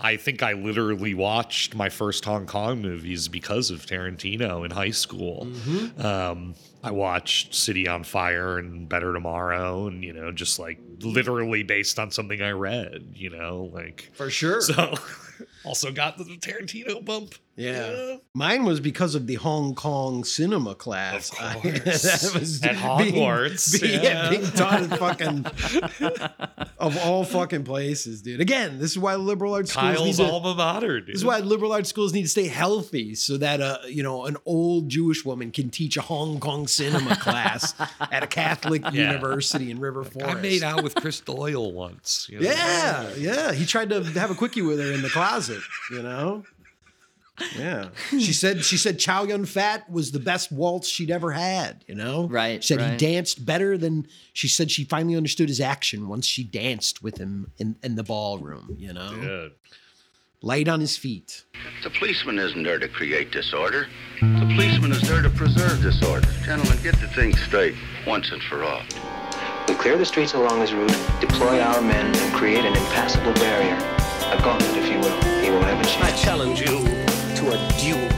I think I literally watched my first Hong Kong movies because of Tarantino in high school. Um, I watched City on Fire and Better Tomorrow, and you know, just like literally based on something I read. You know, like For sure. so. also got the Tarantino bump. Yeah. Mine was because of the Hong Kong cinema class. I- that was At Hogwarts, Being, yeah. yeah, being taught at fucking of all fucking places, dude. Again, this is why liberal arts schools need Kyle's to, alma mater. Dude. this is why liberal arts schools need to stay healthy so that uh you know an old Jewish woman can teach a Hong Kong cinema class at a Catholic Yeah. university in River Forest. I made out with Chris Doyle once. you know? Yeah, yeah. He tried to have a quickie with her in the closet, you know? Yeah. She said she said Chow Yun Fat was the best waltz she'd ever had, you know? Right, She said he danced better than she said she finally understood his action once she danced with him in, in the ballroom, you know? Yeah. Light on his feet. The policeman isn't there to create disorder. The policeman is there to preserve disorder. Gentlemen, get the thing straight once and for all. We clear the streets along this route, deploy our men, and create an impassable barrier. A gauntlet, if you will. He will have a I chance. I challenge you to a duel.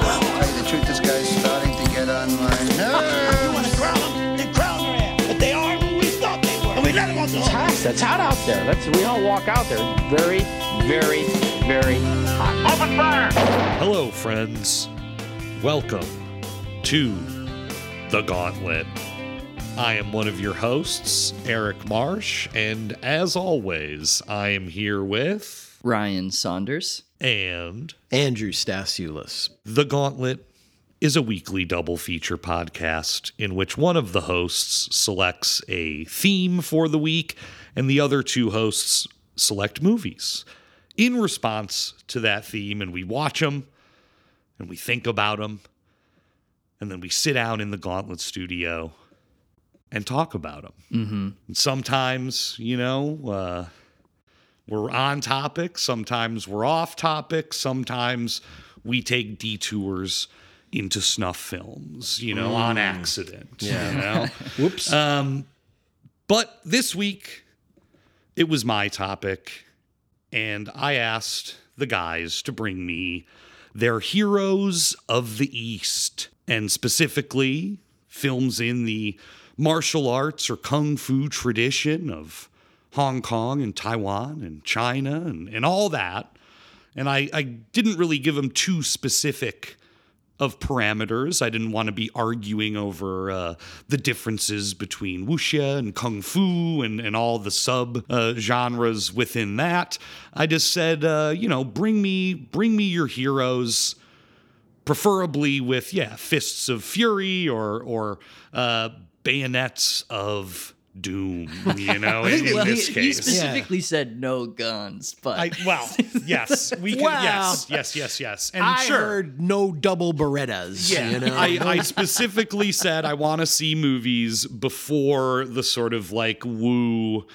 Tell you the truth, this guy's starting to get on my nerves. You want to crown them? Then crown their ass. But they are who we thought they were. And we let them off the It's hot. It's hot out there. Let's we all walk out there. Very, very, very hot. Open fire! Hello, friends. Welcome to The Gauntlet. I am one of your hosts, Eric Marsh, and as always, I am here with Ryan Saunders. and Andrew Stasiulis. The Gauntlet is a weekly double feature podcast in which one of the hosts selects a theme for the week and the other two hosts select movies in response to that theme, and we watch them and we think about them, and then we sit down in the Gauntlet studio and talk about them. Mm-hmm. And sometimes, you know, uh, we're on topic, sometimes we're off topic, sometimes we take detours into snuff films, you know, on accident. You know? Whoops. But this week, it was my topic, and I asked the guys to bring me their heroes of the East, and specifically films in the martial arts or kung fu tradition of Hong Kong and Taiwan and China and, and all that. And I, I didn't really give them too specific of parameters. I didn't want to be arguing over uh, the differences between wuxia and kung fu and, and all the sub uh, genres within that. I just said, uh, you know, bring me bring me your heroes, preferably with yeah fists of fury or or uh, bayonets of doom. You know, in, in well, he, this he case. specifically said no guns, but I, well, yes, we can. Well, yes, yes, yes, yes, and I sure. heard no double Berettas. Yeah, You know? I, I specifically said I want to see movies before the sort of like woo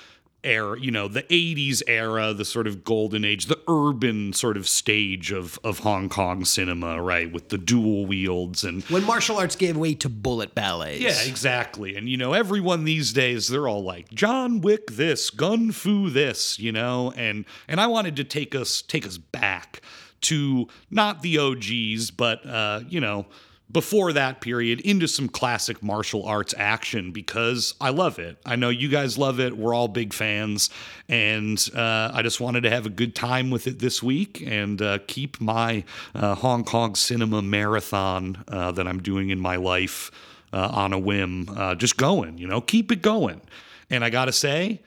era, you know, the 80s era, the sort of golden age, the urban sort of stage of of Hong Kong cinema, right, with the dual wields and when martial arts gave way to bullet ballets. yeah, exactly. And you know, everyone these days they're all like John Wick this, Gun Fu this, you know, and and I wanted to take us take us back to not the OGs, but uh, you know, before that period into some classic martial arts action because I love it. I know you guys love it. We're all big fans, and uh, I just wanted to have a good time with it this week and uh, keep my uh, Hong Kong cinema marathon uh, that I'm doing in my life uh, on a whim uh, just going. You know, keep it going. And I gotta say,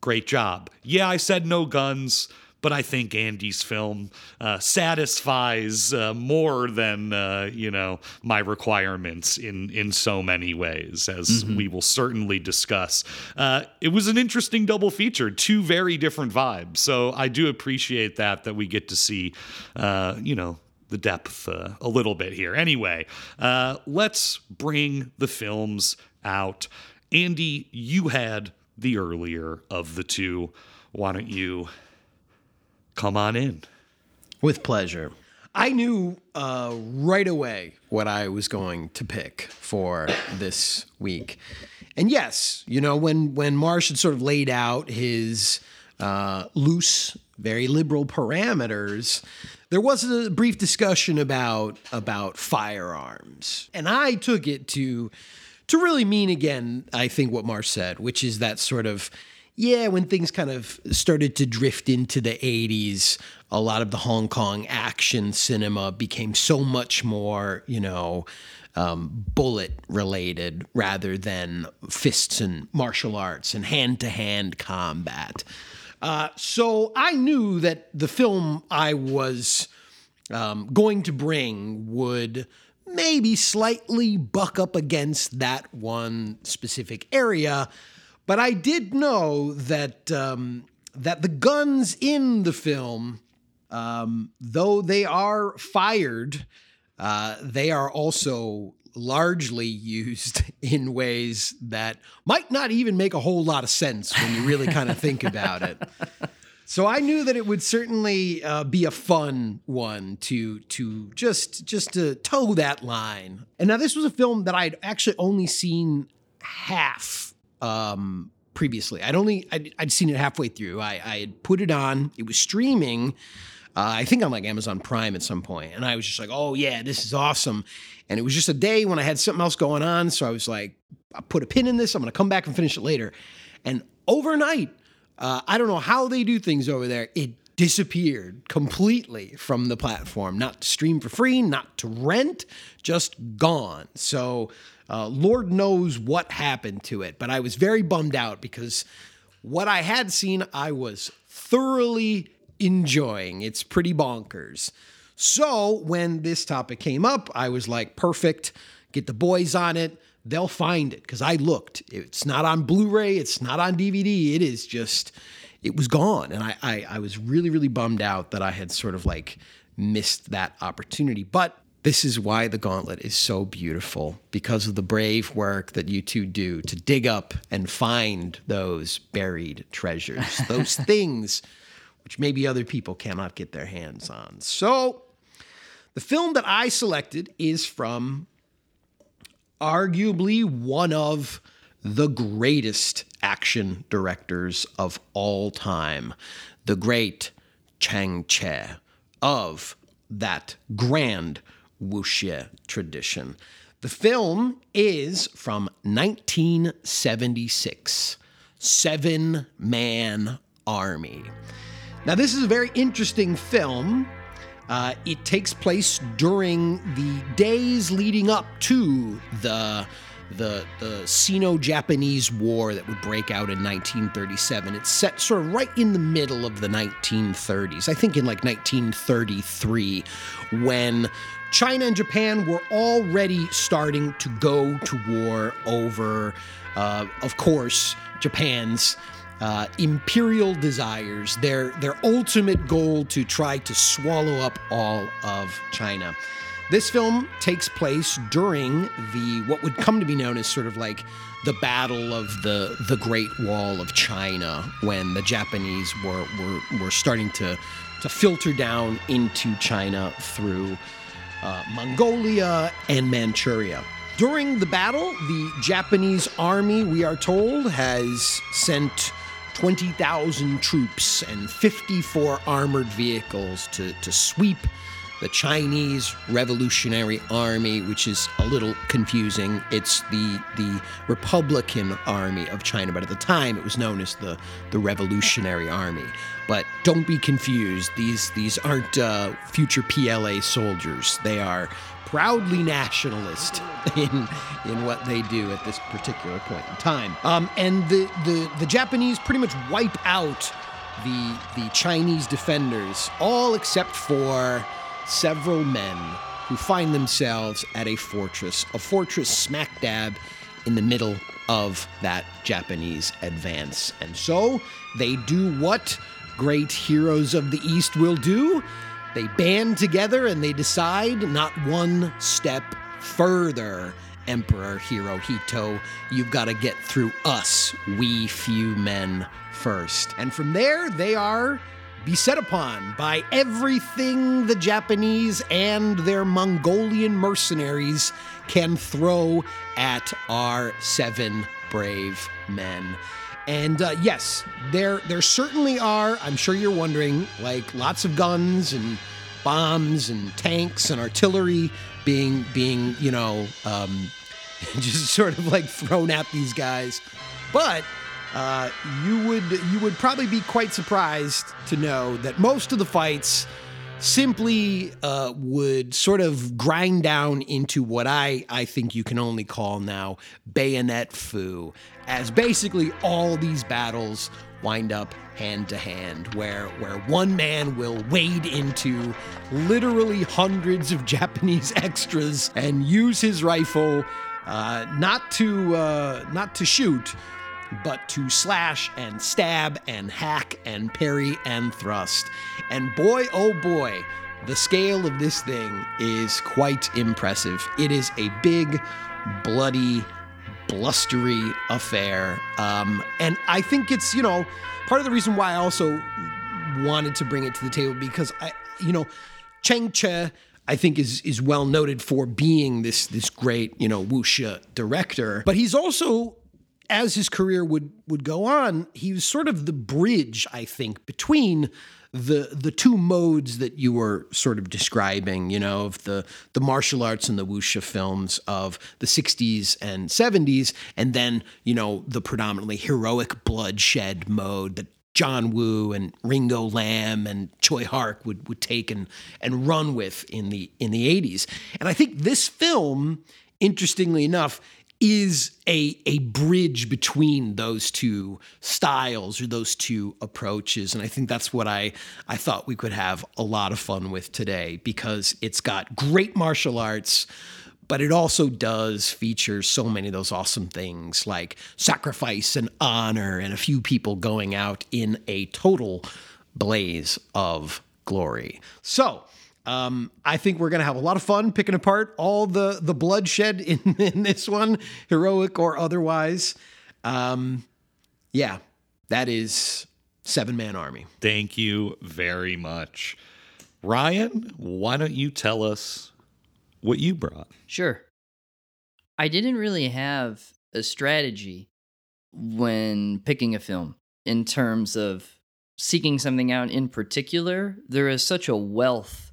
great job. Yeah, I said no guns, but I think Andy's film uh, satisfies uh, more than uh, you know my requirements in in so many ways, as we will certainly discuss. Uh, it was an interesting double feature, two very different vibes. So I do appreciate that that we get to see, uh, you know. The depth uh, a little bit here. Anyway, uh, let's bring the films out. Andy, you had the earlier of the two. Why don't you come on in? With pleasure. I knew uh, right away what I was going to pick for this week. And yes, you know, when, when Marsh had sort of laid out his uh, loose very liberal parameters, there was a brief discussion about about firearms, and I took it to to really mean again. I think what Marsh said, which is that sort of yeah, when things kind of started to drift into the 80s, a lot of the Hong Kong action cinema became so much more, you know, um, bullet related rather than fists and martial arts and hand to hand combat. Uh, so I knew that the film I was um, going to bring would maybe slightly buck up against that one specific area. But I did know that um, that the guns in the film, um, though they are fired, uh, they are also largely used in ways that might not even make a whole lot of sense when you really kind of think about it. So I knew that it would certainly uh, be a fun one to to just just to toe that line. And now this was a film that I'd actually only seen half um, previously. I'd only I'd, I'd seen it halfway through. I, I had put it on. It was streaming. Uh, I think on like Amazon Prime at some point, and I was just like, "Oh yeah, this is awesome." And it was just a day when I had something else going on, so I was like, "I put a pin in this. I'm going to come back and finish it later." And overnight, uh, I don't know how they do things over there. It disappeared completely from the platform, not to stream for free, not to rent, just gone. So, uh, Lord knows what happened to it. But I was very bummed out because what I had seen, I was thoroughly enjoying. It's pretty bonkers. So, when this topic came up, I was like, perfect, get the boys on it they'll find it because I looked. It's not on Blu-ray. It's not on DVD. It is just, it was gone, and I, I, I was really really bummed out that I had sort of like missed that opportunity. But this is why the Gauntlet is so beautiful because of the brave work that you two do to dig up and find those buried treasures, those things which maybe other people cannot get their hands on. So, the film that I selected is from arguably one of the greatest action directors of all time, the great Chang Cheh of that grand wuxia tradition. The film is from 1976, Seven Man Army. Now, this is a very interesting film. Uh, it takes place during the days leading up to the the the Sino-Japanese War that would break out in 1937. It's set sort of right in the middle of the 1930s. I think in like 1933 when China and Japan were already starting to go to war over uh, of course Japan's uh, imperial desires, their their ultimate goal to try to swallow up all of China. This film takes place during the what would come to be known as sort of like the battle of the the Great Wall of China when the Japanese were were, were starting to to filter down into China through uh, Mongolia and Manchuria. During the battle, the Japanese army, we are told, has sent 20,000 troops and 54 armored vehicles to, to sweep the Chinese Revolutionary Army, which is a little confusing. It's the the Republican Army of China, but at the time it was known as the the Revolutionary Army. But don't be confused; these these aren't uh, future PLA soldiers. They are proudly nationalist in in what they do at this particular point in time. Um, and the, the the Japanese pretty much wipe out the the Chinese defenders, all except for several men who find themselves at a fortress, a fortress smack dab in the middle of that Japanese advance. And so they do what great heroes of the East will do. They band together and they decide not one step further, Emperor Hirohito. You've got to get through us, we few men, first. And from there, they are beset upon by everything the Japanese and their Mongolian mercenaries can throw at our seven brave men. And uh, yes, there there certainly are. I'm sure you're wondering, like lots of guns and bombs and tanks and artillery being being you know um, just sort of like thrown at these guys. But uh, you would you would probably be quite surprised to know that most of the fights simply uh, would sort of grind down into what I, I think you can only call now bayonet fu, as basically all these battles wind up hand to hand, where where one man will wade into literally hundreds of Japanese extras and use his rifle uh, not to uh, not to shoot, but to slash and stab and hack and parry and thrust. And boy, oh boy, the scale of this thing is quite impressive. It is a big, bloody, blustery affair. Um, and I think it's, you know, part of the reason why I also wanted to bring it to the table because I, you know, Chang Cheh. I think is is well noted for being this this great you know wuxia director, but he's also as his career would would go on, he was sort of the bridge, I think, between the the two modes that you were sort of describing, you know, of the the martial arts and the wuxia films of the 60s and 70s, and then, you know, the predominantly heroic bloodshed mode that John Woo and Ringo Lam and Tsui Hark would would take and and run with in the in the 80s. And I think this film, interestingly enough, is a a bridge between those two styles or those two approaches and I think that's what I I thought we could have a lot of fun with today because it's got great martial arts but it also does feature so many of those awesome things like sacrifice and honor and a few people going out in a total blaze of glory. So, um, I think we're gonna have a lot of fun picking apart all the the bloodshed in, in this one, heroic or otherwise. Um, yeah, that is Seven Man Army. Thank you very much. Ryan, why don't you tell us what you brought? Sure. I didn't really have a strategy when picking a film in terms of seeking something out in particular. There is such a wealth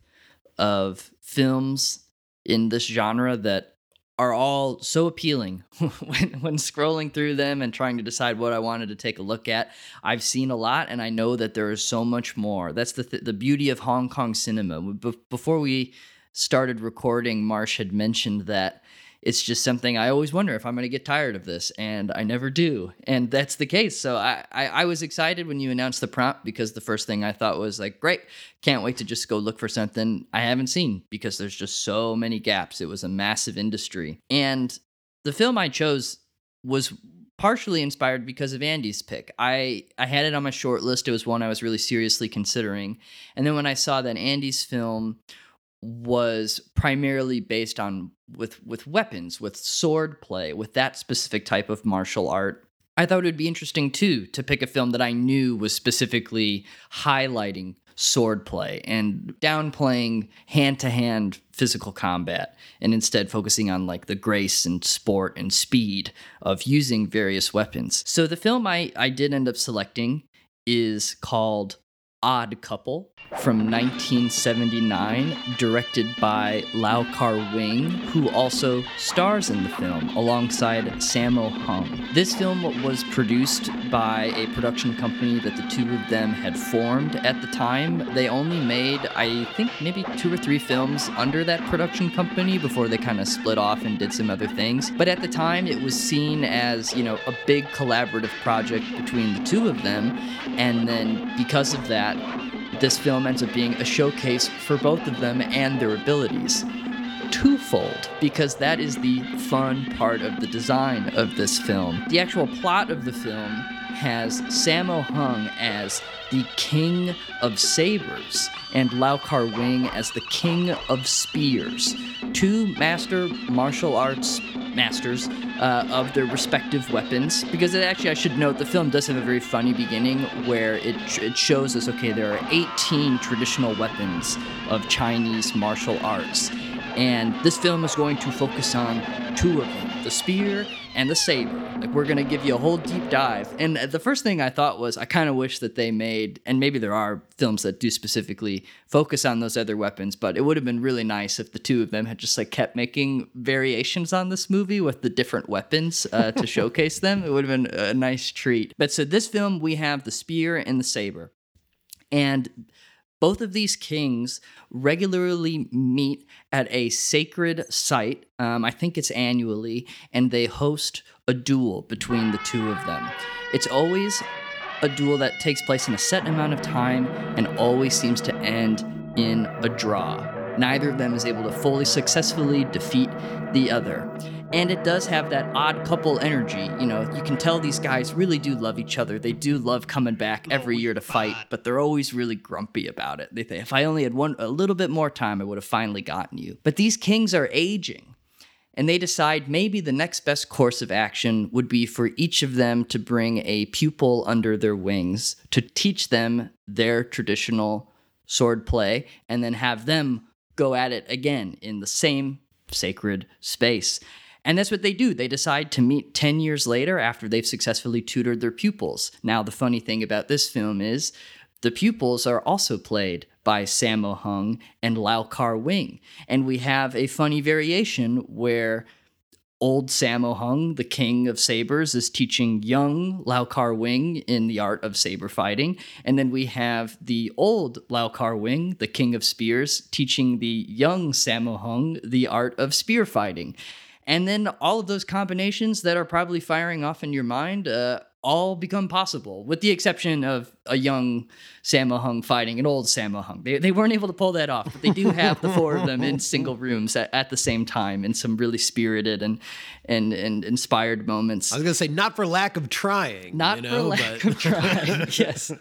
of films in this genre that are all so appealing when when scrolling through them and trying to decide what I wanted to take a look at. I've seen a lot and I know that there is so much more. That's the th- the beauty of Hong Kong cinema. Be- before we started recording, Marsh had mentioned that it's just something I always wonder if I'm going to get tired of this, and I never do. And that's the case. So I, I, I, was excited when you announced the prompt because the first thing I thought was like, great, can't wait to just go look for something I haven't seen because there's just so many gaps. It was a massive industry. And the film I chose was partially inspired because of Andy's pick. I I had it on my short list. It was one I was really seriously considering. And then when I saw that Andy's film was primarily based on with with weapons, with sword play, with that specific type of martial art. I thought it would be interesting too to pick a film that I knew was specifically highlighting sword play and downplaying hand-to-hand physical combat and instead focusing on like the grace and sport and speed of using various weapons. So the film I I did end up selecting is called Odd Couple from 1979, directed by Lau Kar Wing, who also stars in the film alongside Sammo Hung. This film was produced by a production company that the two of them had formed at the time. They only made, I think, maybe two or three films under that production company before they kind of split off and did some other things. But at the time, it was seen as, you know, a big collaborative project between the two of them. And then because of that, this film ends up being a showcase for both of them and their abilities. Twofold, because that is the fun part of the design of this film. The actual plot of the film has Sammo Hung as the King of Sabers and Lau Kar Wing as the King of Spears, two master martial arts masters uh, of their respective weapons. Because it, actually, I should note, the film does have a very funny beginning where it, it shows us okay, there are 18 traditional weapons of Chinese martial arts. And this film is going to focus on two of them the spear and the saber. Like, we're going to give you a whole deep dive. And the first thing I thought was, I kind of wish that they made, and maybe there are films that do specifically focus on those other weapons, but it would have been really nice if the two of them had just like kept making variations on this movie with the different weapons uh, to showcase them. It would have been a nice treat. But so, this film, we have the spear and the saber. And both of these kings regularly meet at a sacred site. Um, I think it's annually, and they host a duel between the two of them. It's always a duel that takes place in a set amount of time and always seems to end in a draw. Neither of them is able to fully successfully defeat the other. And it does have that odd couple energy. You know, you can tell these guys really do love each other. They do love coming back every year to fight, but they're always really grumpy about it. They think, if I only had one a little bit more time, I would have finally gotten you. But these kings are aging. And they decide maybe the next best course of action would be for each of them to bring a pupil under their wings to teach them their traditional sword play and then have them go at it again in the same sacred space. And that's what they do. They decide to meet 10 years later after they've successfully tutored their pupils. Now, the funny thing about this film is the pupils are also played by Sammo Hung and Lau Kar Wing. And we have a funny variation where old Sammo Hung, the king of sabers, is teaching young Lau Kar Wing in the art of saber fighting. And then we have the old Lau Kar Wing, the king of spears, teaching the young Sammo Hung the art of spear fighting. And then all of those combinations that are probably firing off in your mind uh, all become possible, with the exception of a young Sammo Hung fighting an old Sammo Hung. They, they weren't able to pull that off, but they do have the four of them in single rooms at, at the same time in some really spirited and and, and inspired moments. I was gonna say not for lack of trying. Not you know, for lack but- of trying, yes.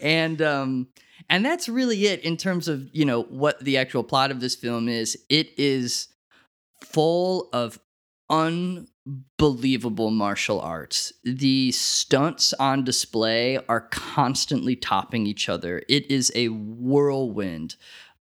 And um, and that's really it in terms of you know what the actual plot of this film is. It is full of unbelievable martial arts. The stunts on display are constantly topping each other. It is a whirlwind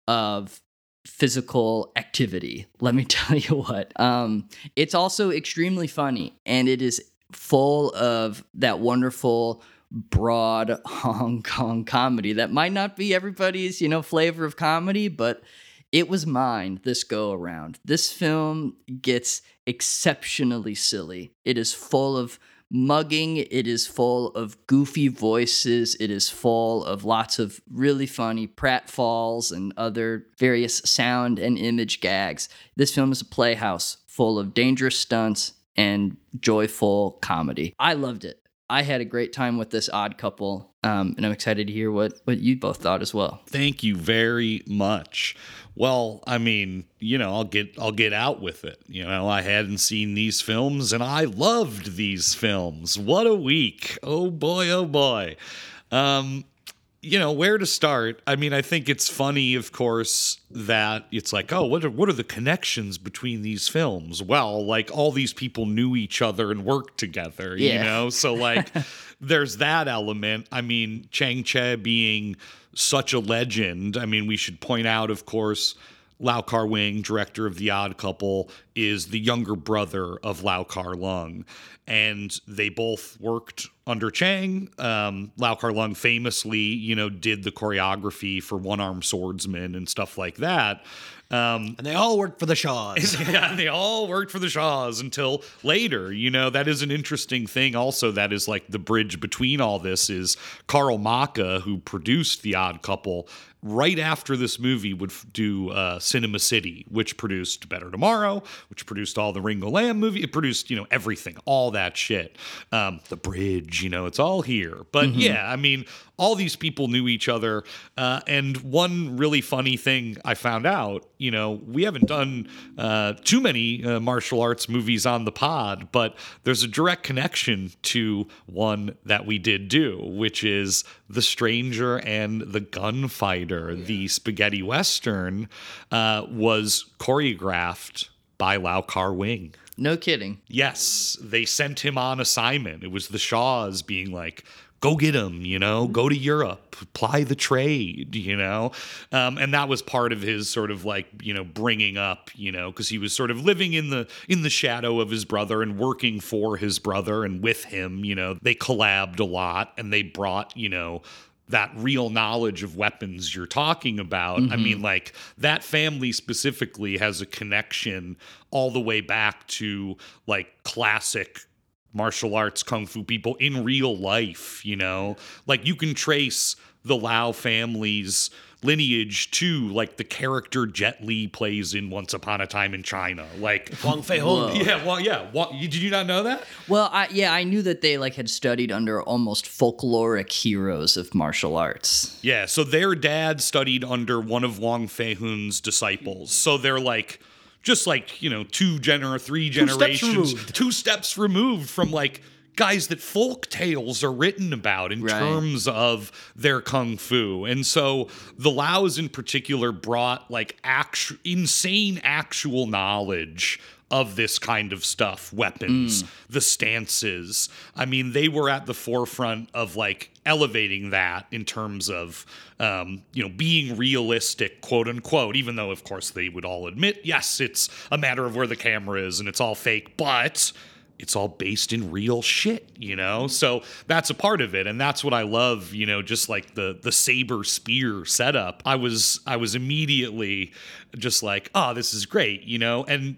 of physical activity. Let me tell you what. Um, it's also extremely funny, and it is full of that wonderful broad Hong Kong comedy that might not be everybody's, you know, flavor of comedy, but it was mine this go around. This film gets exceptionally silly. It is full of mugging, it is full of goofy voices, it is full of lots of really funny pratfalls and other various sound and image gags. This film is a playhouse full of dangerous stunts and joyful comedy. I loved it. I had a great time with this odd couple, um, and I'm excited to hear what, what you both thought as well. Thank you very much. Well, I mean, you know, I'll get I'll get out with it. You know, I hadn't seen these films and I loved these films. What a week. Oh boy, oh boy. Um you know where to start? I mean i think it's funny of course that it's like oh what are, what are the connections between these films? Well like all these people knew each other and worked together you know? So like there's that element. I mean Chang Cheh being such a legend i mean we should point out of course Lau Kar Wing, director of The Odd Couple, is the younger brother of Lau Kar Lung. And they both worked under Chang. Um, Lau Kar Lung famously, you know, did the choreography for One Armed Swordsman and stuff like that. Um, and they all worked for the Shaws. yeah, they all worked for the Shaws until later. You know, that is an interesting thing also that is like the bridge between all this is Karl Maka, who produced The Odd Couple, right after this movie would f- do uh, Cinema City, which produced Better Tomorrow, which produced all the Ringo Lam movie. It produced, you know, everything, all that shit. Um, the Bridge, you know, it's all here. But yeah, I mean, all these people knew each other. Uh, and one really funny thing I found out, you know, we haven't done uh, too many uh, martial arts movies on the pod, but there's a direct connection to one that we did do, which is The Stranger and the Gunfighter. The spaghetti western uh, was choreographed by Lau Kar Wing. No kidding. Yes, they sent him on assignment. It was the Shaws being like, go get them, you know, go to Europe, ply the trade, you know. Um, and that was part of his sort of like, you know, bringing up, you know, because he was sort of living in the in the shadow of his brother and working for his brother and with him, you know. They collabed a lot and they brought, you know, that real knowledge of weapons you're talking about. I mean, like that family specifically has a connection all the way back to like classic martial arts kung fu people in real life, you know? Like you can trace the Lau family's lineage to like the character Jet Li plays in Once Upon a Time in China. Like Wong Fei Hung. Yeah, well, yeah. Wa- Did you not know that? Well, I, yeah, I knew that they like had studied under almost folkloric heroes of martial arts. Yeah, so their dad studied under one of Wong Fei Hung's disciples. So they're like just like, you know, two gener three steps generations, removed. two steps removed from like guys that folk tales are written about in Right. terms of their kung fu. And so the Laus in particular brought like actu- insane actual knowledge of this kind of stuff, weapons, the stances. I mean, they were at the forefront of like elevating that in terms of um, you know being realistic, quote unquote. Even though, of course, they would all admit, yes, it's a matter of where the camera is and it's all fake, but it's all based in real shit, you know? So that's a part of it. And that's what I love, you know, just like the the saber spear setup. I was I was immediately just like, oh, this is great, you know? And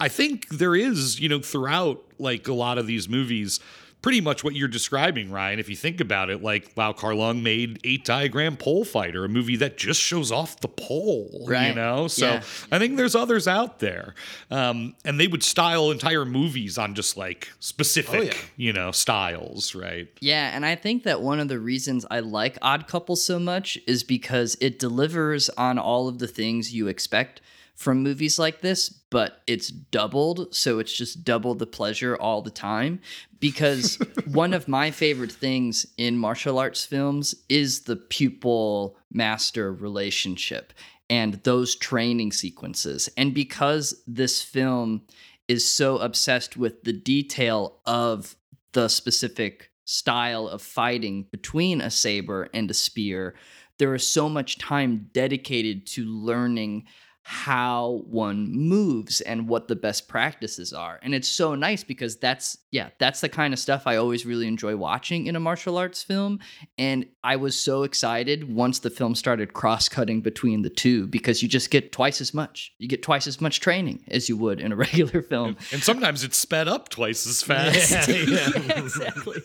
I think there is, you know, throughout like a lot of these movies, pretty much what you're describing, Ryan. If you think about it, like Lau Kar Lung made Eight Diagram Pole Fighter, a movie that just shows off the pole, you know? So Yeah. I think there's others out there. Um, and they would style entire movies on just like specific, Oh, yeah. you know, styles, right? Yeah, and I think that one of the reasons I like Odd Couple so much is because it delivers on all of the things you expect from movies like this, but it's doubled, so it's just double the pleasure all the time. Because one of my favorite things in martial arts films is the pupil master relationship and those training sequences. And because this film is so obsessed with the detail of the specific style of fighting between a saber and a spear, there is so much time dedicated to learning how one moves and what the best practices are. And it's so nice because that's yeah, that's the kind of stuff I always really enjoy watching in a martial arts film and I was so excited once the film started cross-cutting between the two because you just get twice as much. You get twice as much training as you would in a regular film. And sometimes it's sped up twice as fast. yeah, exactly.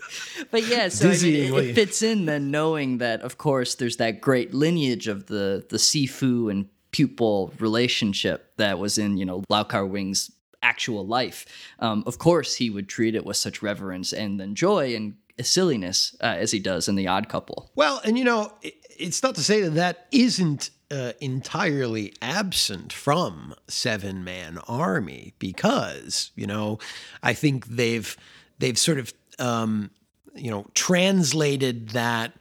But yeah, so I mean, it, it fits in then knowing that, of course, there's that great lineage of the the Sifu and pupil relationship that was in you know Kar Wing's actual life. Um, of course, he would treat it with such reverence and then joy and silliness uh, as he does in The Odd Couple. Well, and you know, it's not to say that that isn't uh, entirely absent from Seven Man Army because you know, I think they've they've sort of um, you know translated that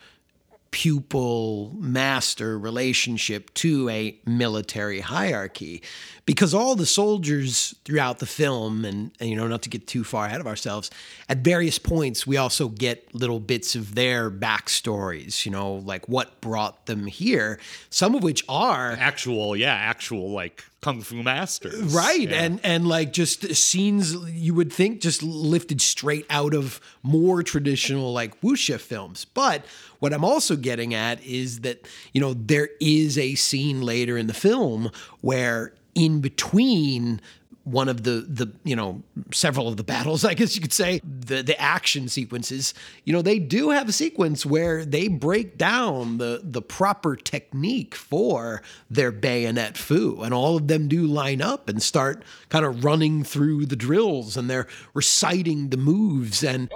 pupil master relationship to a military hierarchy. Because all the soldiers throughout the film and, and you know not to get too far ahead of ourselves at various points we also get little bits of their backstories you know like what brought them here some of which are actual, yeah, actual like kung fu masters. Right. Yeah. And and like just scenes you would think just lifted straight out of more traditional like wuxia films. But what I'm also getting at is that, you know, there is a scene later in the film where in between one of the the you know several of the battles I guess you could say the the action sequences you know they do have a sequence where they break down the the proper technique for their bayonet fu and all of them do line up and start kind of running through the drills and they're reciting the moves and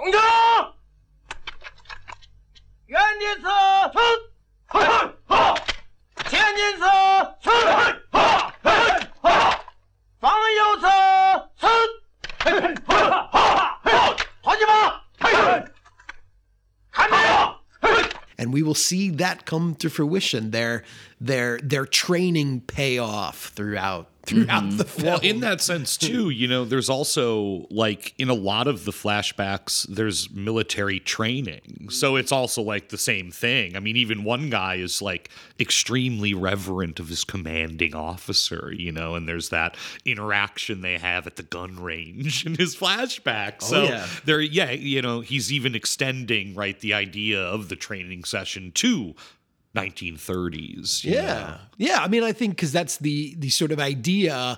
and we will see that come to fruition their their their training pay off throughout throughout mm-hmm. the film. Well, in that sense too, you know, there's also like in a lot of the flashbacks, there's military training. So it's also like the same thing. I mean, even one guy is like extremely reverent of his commanding officer, you know, and there's that interaction they have at the gun range in his flashback. Oh, so yeah. there, yeah, you know, he's even extending right the idea of the training session to 1930s. you know. Yeah. Yeah. I mean, I think because that's the the sort of idea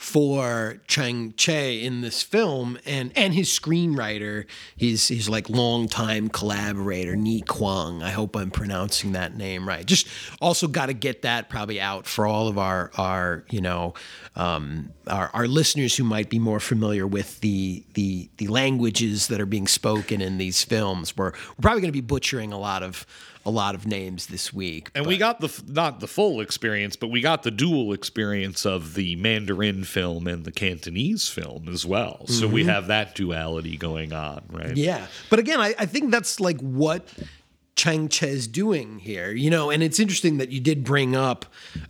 for Chang Cheh in this film and and his screenwriter, his his like longtime collaborator, Ni Kuang. I hope I'm pronouncing that name right. Just also got to get that probably out for all of our our you know um, our our listeners who might be more familiar with the the the languages that are being spoken in these films. We're, we're probably going to be butchering a lot of a lot of names this week. And we got the not the full experience, but we got the dual experience of the Mandarin film and the Cantonese film as well. So we have that duality going on, right? Yeah. But again, I, I think that's like what Chang Cheh's doing here, you know, and it's interesting that you did bring up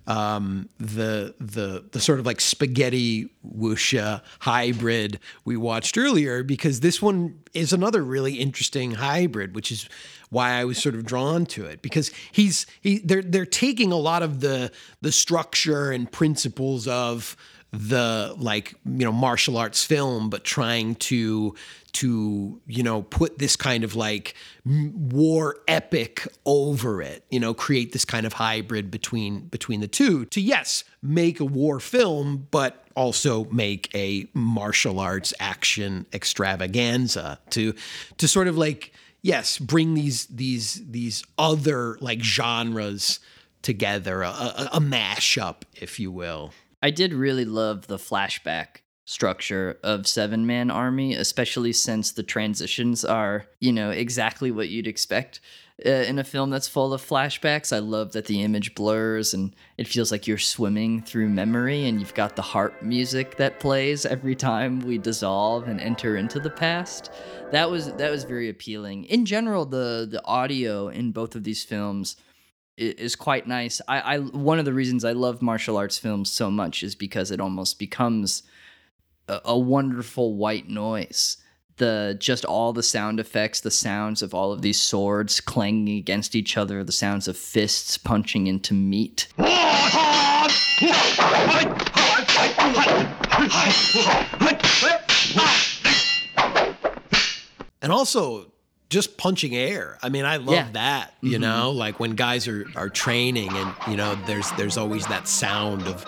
um, the the the sort of like spaghetti wuxia hybrid we watched earlier because this one is another really interesting hybrid, which is why I was sort of drawn to it because he's he they're they're taking a lot of the the structure and principles of the like you know martial arts film but trying to to you know put this kind of like war epic over it you know create this kind of hybrid between between the two to yes make a war film but also make a martial arts action extravaganza to to sort of like yes bring these these these other like genres together a, a, a mashup if you will. I did really love the flashback structure of Seven Man Army, especially since the transitions are, you know, exactly what you'd expect uh, in a film that's full of flashbacks. I love that the image blurs and it feels like you're swimming through memory and you've got the harp music that plays every time we dissolve and enter into the past. That was that was very appealing. In general, the the audio in both of these films is quite nice. I, I one of the reasons I love martial arts films so much is because it almost becomes a, a wonderful white noise. The just all the sound effects, the sounds of all of these swords clanging against each other, the sounds of fists punching into meat. and also just punching air. I mean, I love Yeah. that. You mm-hmm. know, like when guys are are training, and you know, there's there's always that sound of,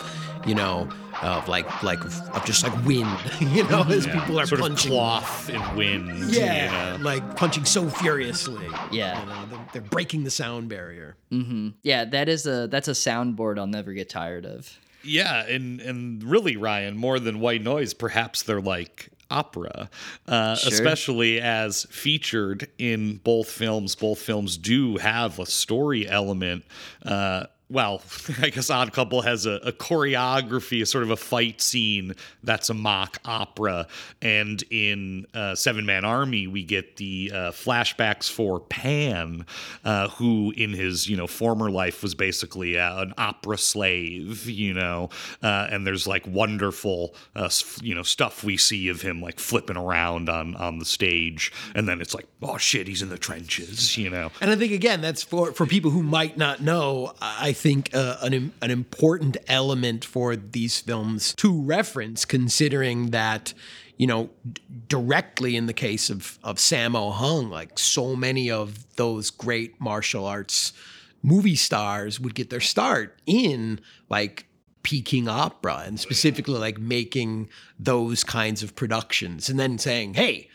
you know, of like like of just like wind. You know, as people are sort punching. of cloth and wind. Yeah, you know? like punching so furiously. Yeah. you know, they're, they're breaking the sound barrier. hmm Yeah, that is a that's a soundboard I'll never get tired of. Yeah, and and really, Ryan, more than white noise, perhaps they're like opera, uh, Sure. especially as featured in both films. Both films do have a story element. Uh, well, I guess Odd Couple has a, a choreography, a sort of a fight scene that's a mock opera, and in uh, Seven Man Army we get the uh, flashbacks for Pan, uh, who in his you know former life was basically an opera slave, you know, uh, and there's like wonderful uh, you know stuff we see of him like flipping around on on the stage, and then it's like oh shit, he's in the trenches, you know. And I think again, that's for for people who might not know. I think uh, an an important element for these films to reference, considering that you know d- directly in the case of of Sammo Hung, like so many of those great martial arts movie stars would get their start in like Peking opera and specifically like making those kinds of productions and then saying, hey.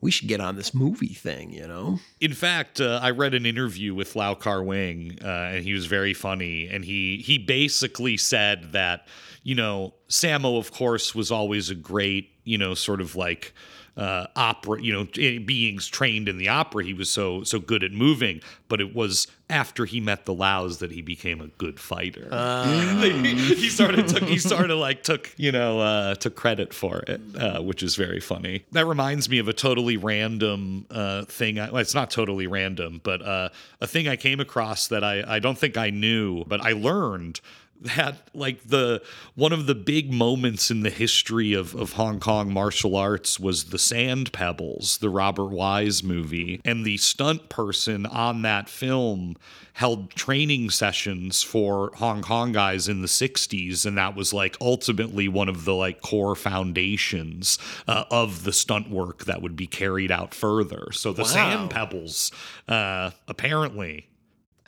We should get on this movie thing, you know? In fact, uh, I read an interview with Lau Kar Wing, uh, and he was very funny. And he he basically said that you know Sammo, of course, was always a great you know sort of like uh, opera, you know, eh, beings trained in the opera. He was so so good at moving, but it was after he met the Laus that he became a good fighter. he, he started took he started like took you know uh, took credit for it, uh, which is very funny. That reminds me of a totally random uh, thing. I, well, it's not totally random, but uh, a thing I came across that I I don't think I knew, but I learned that like the one of the big moments in the history of, of Hong Kong martial arts was the Sand Pebbles, the Robert Wise movie. And the stunt person on that film held training sessions for Hong Kong guys in the 60s. And that was like ultimately one of the like core foundations uh, of the stunt work that would be carried out further. So the Wow. Sand Pebbles, uh, apparently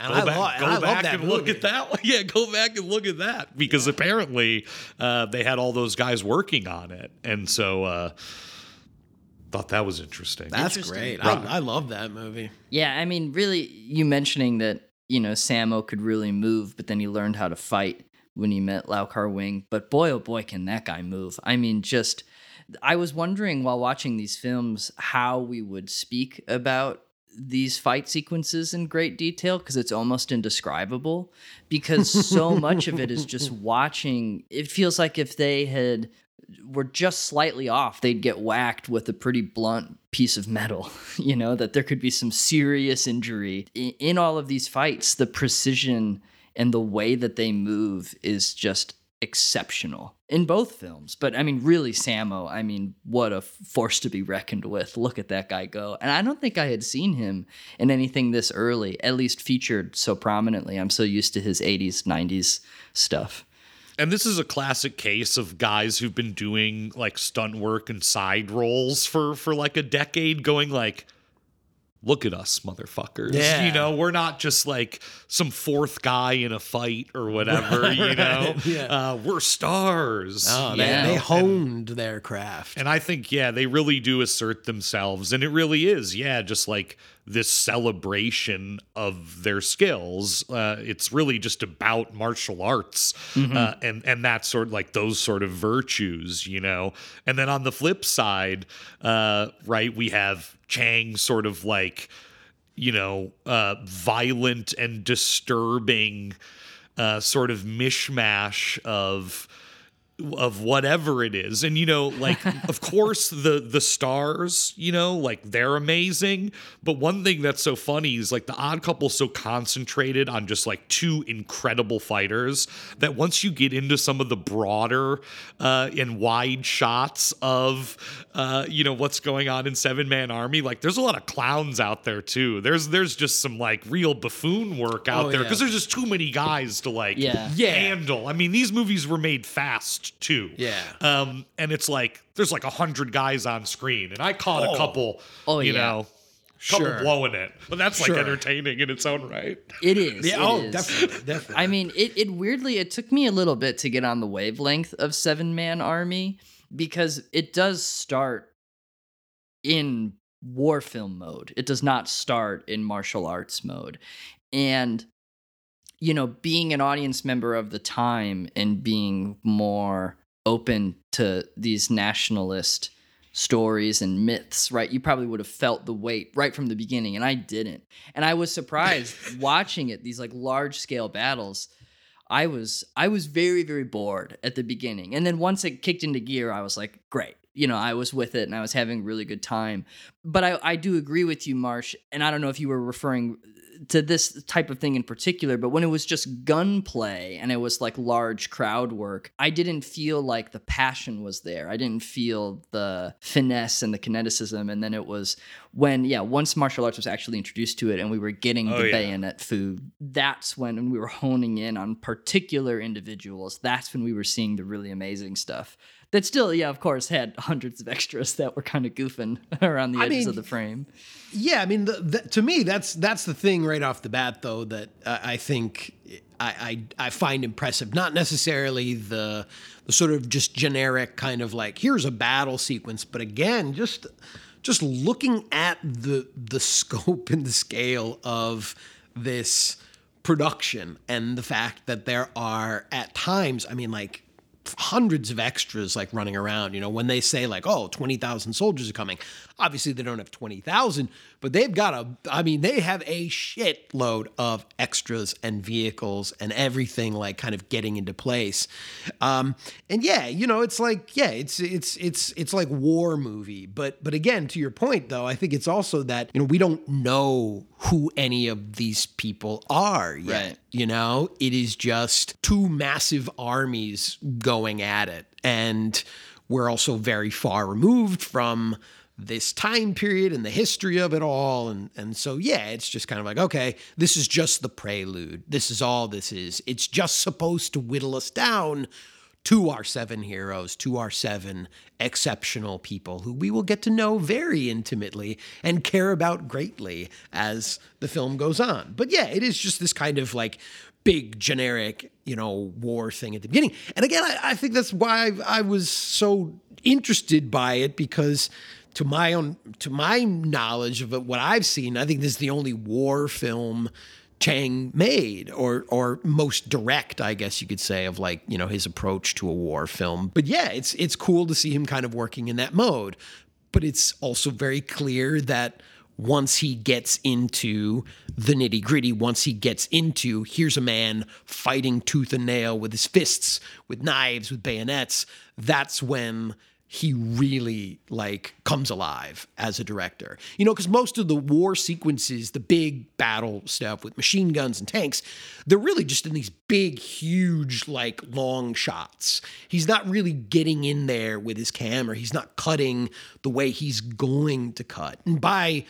And go I, back, lo- and go I love back that and look at that one. Yeah, go back and look at that because apparently uh, they had all those guys working on it, and so uh, thought that was interesting. That's Interesting. great. Right. I, I love that movie. Yeah, I mean, really, you mentioning that, you know, Sammo could really move, but then he learned how to fight when he met Lau Kar Wing. But boy, oh boy, can that guy move. I mean, just, I was wondering while watching these films how we would speak about these fight sequences in great detail because it's almost indescribable because so much of it is just watching it feels like if they had were just slightly off, they'd get whacked with a pretty blunt piece of metal. You know, that there could be some serious injury. In, in all of these fights, the precision and the way that they move is just exceptional in both films. But I mean, really, Sammo, I mean, what a force to be reckoned with. Look at that guy go. And I don't think I had seen him in anything this early, at least featured so prominently. I'm so used to his 80s, 90s stuff. And this is a classic case of guys who've been doing like stunt work and side roles for for like a decade, going like. Look at us, motherfuckers. Yeah. You know, we're not just like some fourth guy in a fight or whatever, you know. yeah. Uh, we're stars. Oh, you they, Yeah. they know? honed their craft. And I think, yeah, they really do assert themselves. And it really is, yeah, just like this celebration of their skills. Uh, it's really just about martial arts uh, and, and that sort of like those sort of virtues, you know? And then on the flip side, uh, right, we have Chang sort of like, you know, uh, violent and disturbing uh, sort of mishmash of of whatever it is and you know like of course the the stars you know like they're amazing but one thing that's so funny is like the odd couple's so concentrated on just like two incredible fighters that once you get into some of the broader uh and wide shots of uh you know what's going on in seven man army like there's a lot of clowns out there too there's there's just some like real buffoon work out Oh, there yeah. because there's just too many guys to like Yeah. Yeah. handle. I mean, these movies were made fast too. Yeah. Um, and it's like there's like a hundred guys on screen, and I caught a couple. Oh, you yeah. know, couple Sure. blowing it, but that's like entertaining in its own right. It is. yeah, it oh, is. definitely, definitely. I mean, it, it weirdly it took me a little bit to get on the wavelength of Seven Man Army because it does start in war film mode. It does not start in martial arts mode. And you know, being an audience member of the time and being more open to these nationalist stories and myths, right? You probably would have felt the weight right from the beginning, and I didn't. And I was surprised watching it, these like large scale battles. I was I was very very bored at the beginning, and then once it kicked into gear, I was like, great. You know, I was with it and I was having a really good time. But I, I do agree with you, Marsh, and I don't know if you were referring to this type of thing in particular, but when it was just gunplay and it was like large crowd work, I didn't feel like the passion was there. I didn't feel the finesse and the kineticism. And then it was when, yeah, once martial arts was actually introduced to it and we were getting Oh, the yeah. bayonet fu, that's when we were honing in on particular individuals. That's when we were seeing the really amazing stuff. That still, yeah, of course, had hundreds of extras that were kind of goofing around the I edges mean, of the frame. Yeah, I mean, the, the, to me, that's that's the thing right off the bat, though, that uh, I think I, I I find impressive. Not necessarily the the sort of just generic kind of like here's a battle sequence, but again, just just looking at the the scope and the scale of this production and the fact that there are at times, I mean, like hundreds of extras like running around you know when they say like oh 20,000 soldiers are coming Obviously, they don't have 20,000, but they've got a, I mean, they have a shitload of extras and vehicles and everything like kind of getting into place. Um, and yeah, you know, it's like, yeah, it's, it's, it's, it's like war movie. But, but again, to your point though, I think it's also that, you know, we don't know who any of these people are yet. Right. You know, it is just two massive armies going at it. And we're also very far removed from this time period and the history of it all. And, and so, yeah, it's just kind of like, okay, this is just the prelude. This is all this is. It's just supposed to whittle us down to our seven heroes, to our seven exceptional people who we will get to know very intimately and care about greatly as the film goes on. But yeah, it is just this kind of like big generic, you know, war thing at the beginning. And again, I, I think that's why I, I was so interested by it because to my own to my knowledge of what I've seen, I think this is the only war film Chang made, or or most direct, I guess you could say, of like you know his approach to a war film. But yeah, it's it's cool to see him kind of working in that mode. But it's also very clear that once he gets into the nitty gritty, once he gets into here's a man fighting tooth and nail with his fists, with knives, with bayonets, that's when he really like comes alive as a director. You know, because most of the war sequences, the big battle stuff with machine guns and tanks, they're really just in these big, huge, like long shots. He's not really getting in there with his camera. He's not cutting the way he's going to cut. And by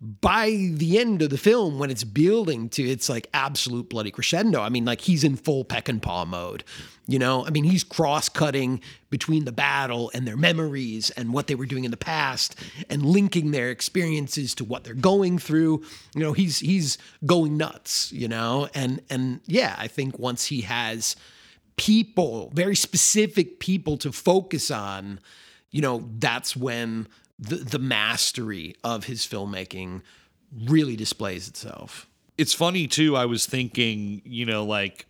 by the end of the film, when it's building to its like absolute bloody crescendo, I mean, like he's in full Peckinpah mode. You know, I mean, he's cross cutting between the battle and their memories and what they were doing in the past and linking their experiences to what they're going through. You know, he's he's going nuts, you know? And and yeah, I think once he has people, very specific people to focus on, you know, that's when the the mastery of his filmmaking really displays itself. It's funny too. I was thinking, you know, like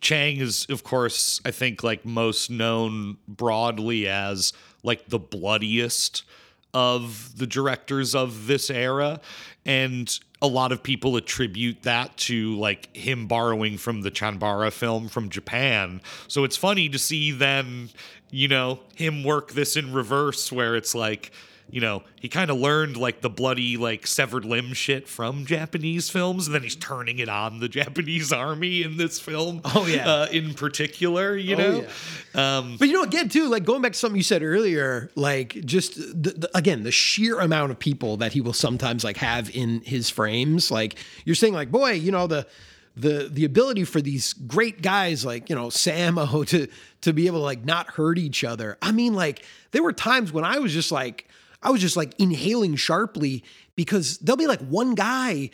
Chang is, of course, I think like most known broadly as like the bloodiest of the directors of this era. And a lot of people attribute that to like him borrowing from the Chanbara film from Japan. So it's funny to see then, you know, him work this in reverse where it's like, you know, he kind of learned like the bloody, like severed limb shit from Japanese films, and then he's turning it on the Japanese army in this film. Oh, yeah. uh, in particular, you Oh, know. Um, But you know, again, too, like going back to something you said earlier, like just the, the, again the sheer amount of people that he will sometimes like have in his frames. Like you're saying, like boy, you know the the the ability for these great guys like you know Sammo to to be able to like not hurt each other. I mean, like there were times when I was just like I was just like inhaling sharply because there'll be like one guy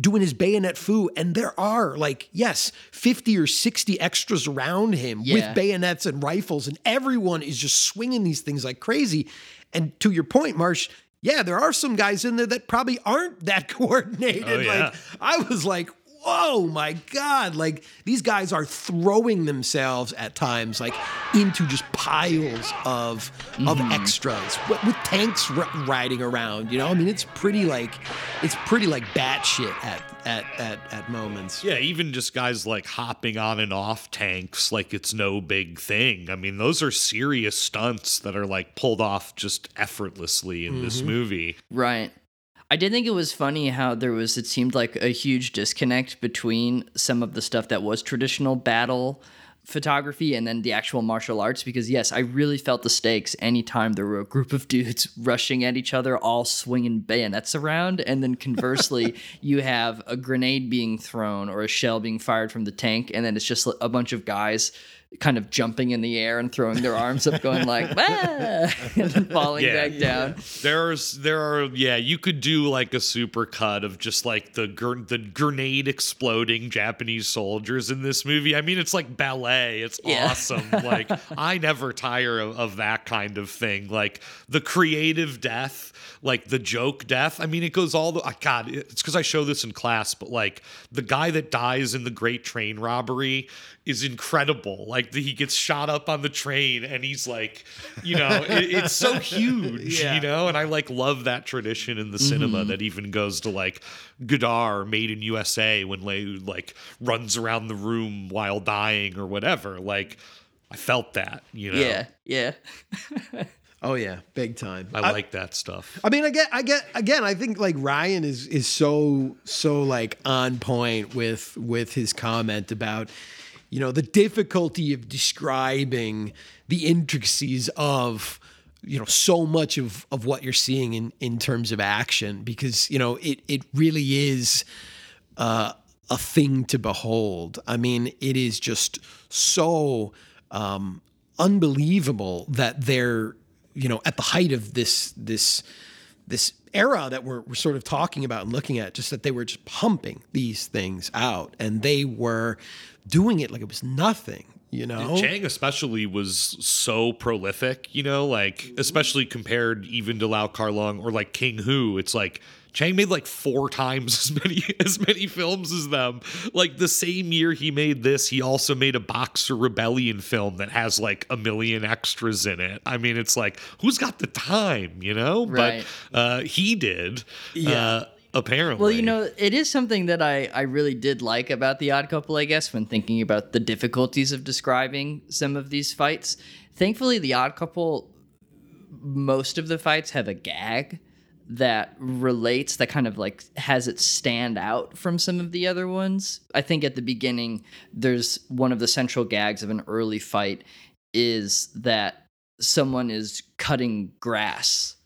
doing his bayonet fu and there are like yes 50 or 60 extras around him Yeah. with bayonets and rifles and everyone is just swinging these things like crazy and to your point marsh yeah there are some guys in there that probably aren't that coordinated Oh, yeah. like i was like whoa my god like these guys are throwing themselves at times like into just piles of of mm-hmm. extras with, with tanks r- riding around you know i mean it's pretty like it's pretty like batshit at at at at moments yeah, even just guys like hopping on and off tanks like it's no big thing. I mean, those are serious stunts that are like pulled off just effortlessly in this mm-hmm. movie. Right. I did think it was funny how there was, it seemed like a huge disconnect between some of the stuff that was traditional battle photography and then the actual martial arts. Because, yes, I really felt the stakes anytime there were a group of dudes rushing at each other, all swinging bayonets around. And then conversely, you have a grenade being thrown or a shell being fired from the tank. And then it's just a bunch of guys kind of jumping in the air and throwing their arms up, going like, ah, and then falling Yeah. back down. There's there are yeah, you could do like a super cut of just like the gr- the grenade exploding Japanese soldiers in this movie. I mean, it's like ballet ballet. It's Yeah. awesome. like I never tire of, of that kind of thing. Like the creative death, like the joke death. I mean, it goes all the uh, God. It's because I show this in class, but like the guy that dies in the Great Train Robbery is incredible. Like the, he gets shot up on the train, and he's like, you know, it, it's so huge, Yeah. you know. And I like love that tradition in the mm-hmm. cinema that even goes to like Godard, Made in USA, when Lei like runs around the room while dying or whatever. Like I felt that, you know. Yeah, yeah. Oh yeah, big time. I, like that stuff. I mean, I get, I get, again, I think like Ryan is is so so like on point with with his comment about you know the difficulty of describing the intricacies of you know so much of of what you're seeing in in terms of action because you know it it really is uh, a thing to behold. I mean, it is just so um, unbelievable that they're, you know, at the height of this this this era that we're, we're sort of talking about and looking at, just that they were just pumping these things out, and they were doing it like it was nothing. You know, Chang especially was so prolific, you know, like especially compared even to Lau Kar Lung or like King Hu. It's like Chang made like four times as many as many films as them. Like the same year he made this, he also made a Boxer Rebellion film that has like a million extras in it. I mean, it's like who's got the time, you know? Right. But uh, he did. Yeah. Uh, apparently. Well, you know, it is something that I, I really did like about The Odd Couple, I guess, when thinking about the difficulties of describing some of these fights. Thankfully, The Odd Couple, most of the fights have a gag that relates, that kind of like has it stand out from some of the other ones. I think at the beginning, there's one of the central gags of an early fight is that someone is cutting grass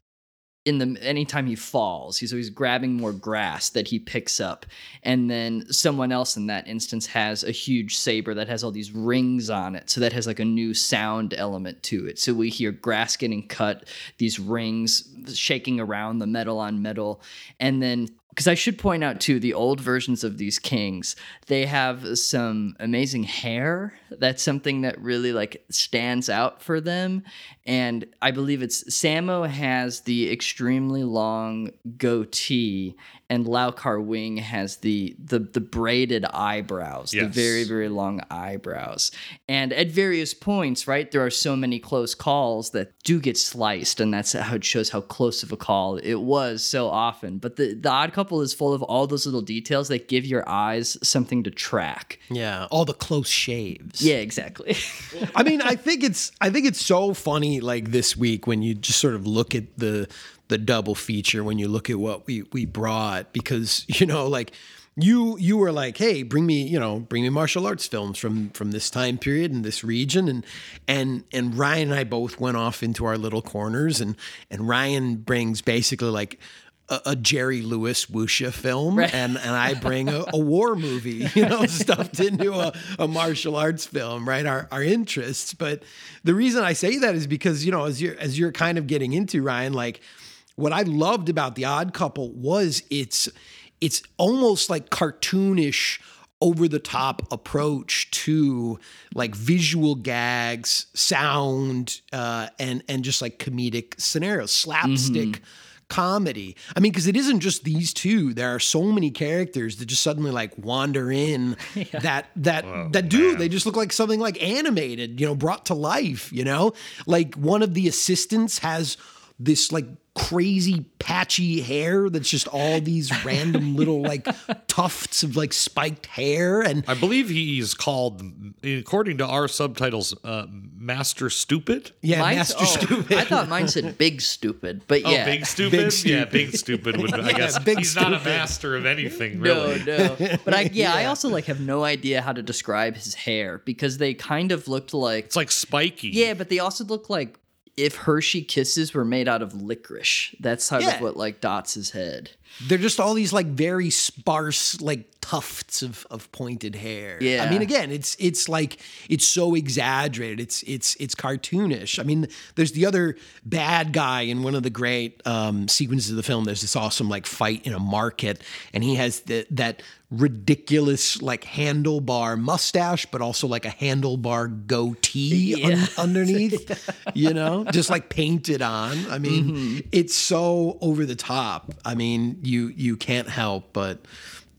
in the anytime he falls he's always grabbing more grass that he picks up. And then someone else in that instance has a huge saber that has all these rings on it. So that has like a new sound element to it. So we hear grass getting cut these rings shaking around the metal on metal. And then because I should point out too, the old versions of these kings, they have some amazing hair. That's something that really like stands out for them. And I believe it's Sammo has the extremely long goatee, and Lau Kar Wing has the the the braided eyebrows, the very very long eyebrows. And at various points, right, there are so many close calls that do get sliced, and that's how it shows how close of a call it was so often. But the the Odd Couple is full of all those little details that give your eyes something to track. yeah, all the close shaves. Yeah, exactly. I mean, I think it's I think it's so funny like this week when you just sort of look at the the double feature when you look at what we we brought because you know like you you were like hey bring me you know bring me martial arts films from from this time period and this region and and and Ryan and I both went off into our little corners and and Ryan brings basically like a, a Jerry Lewis wuxia film, Right. and and I bring a, a war movie, you know, stuffed into a, a martial arts film, right? Our our interests, but the reason I say that is because you know, as you're as you're kind of getting into Ryan, like what I loved about the Odd Couple was it's it's almost like cartoonish over the top approach to like visual gags, sound, uh, and and just like comedic scenarios, slapstick comedy. I mean, because it isn't just these two. There are so many characters that just suddenly like wander in that that that do. They just look like something like animated, you know, brought to life. You know, like one of the assistants has this like crazy patchy hair that's just all these random little like tufts of like spiked hair and I believe he's called, according to our subtitles, uh, Master Stupid. yeah Mine's- master oh, stupid I thought mine said big stupid, but Oh, yeah. big stupid? Big Yeah, Stupid. big stupid would I guess Big he's not a master of anything, really. no. no But I yeah, I also like have no idea how to describe his hair because they kind of looked like It's like spiky. Yeah, but they also look like if Hershey kisses were made out of licorice. That's sort Yeah. of what like dots his head. They're just all these like very sparse like tufts of of pointed hair. Yeah. I mean again, it's it's like it's so exaggerated. It's it's it's cartoonish. I mean, there's the other bad guy in one of the great um sequences of the film. There's this awesome like fight in a market and he has the, that ridiculous like handlebar mustache but also like a handlebar goatee un- underneath you know just like painted on i mean Mm-hmm. it's so over the top i mean you you can't help but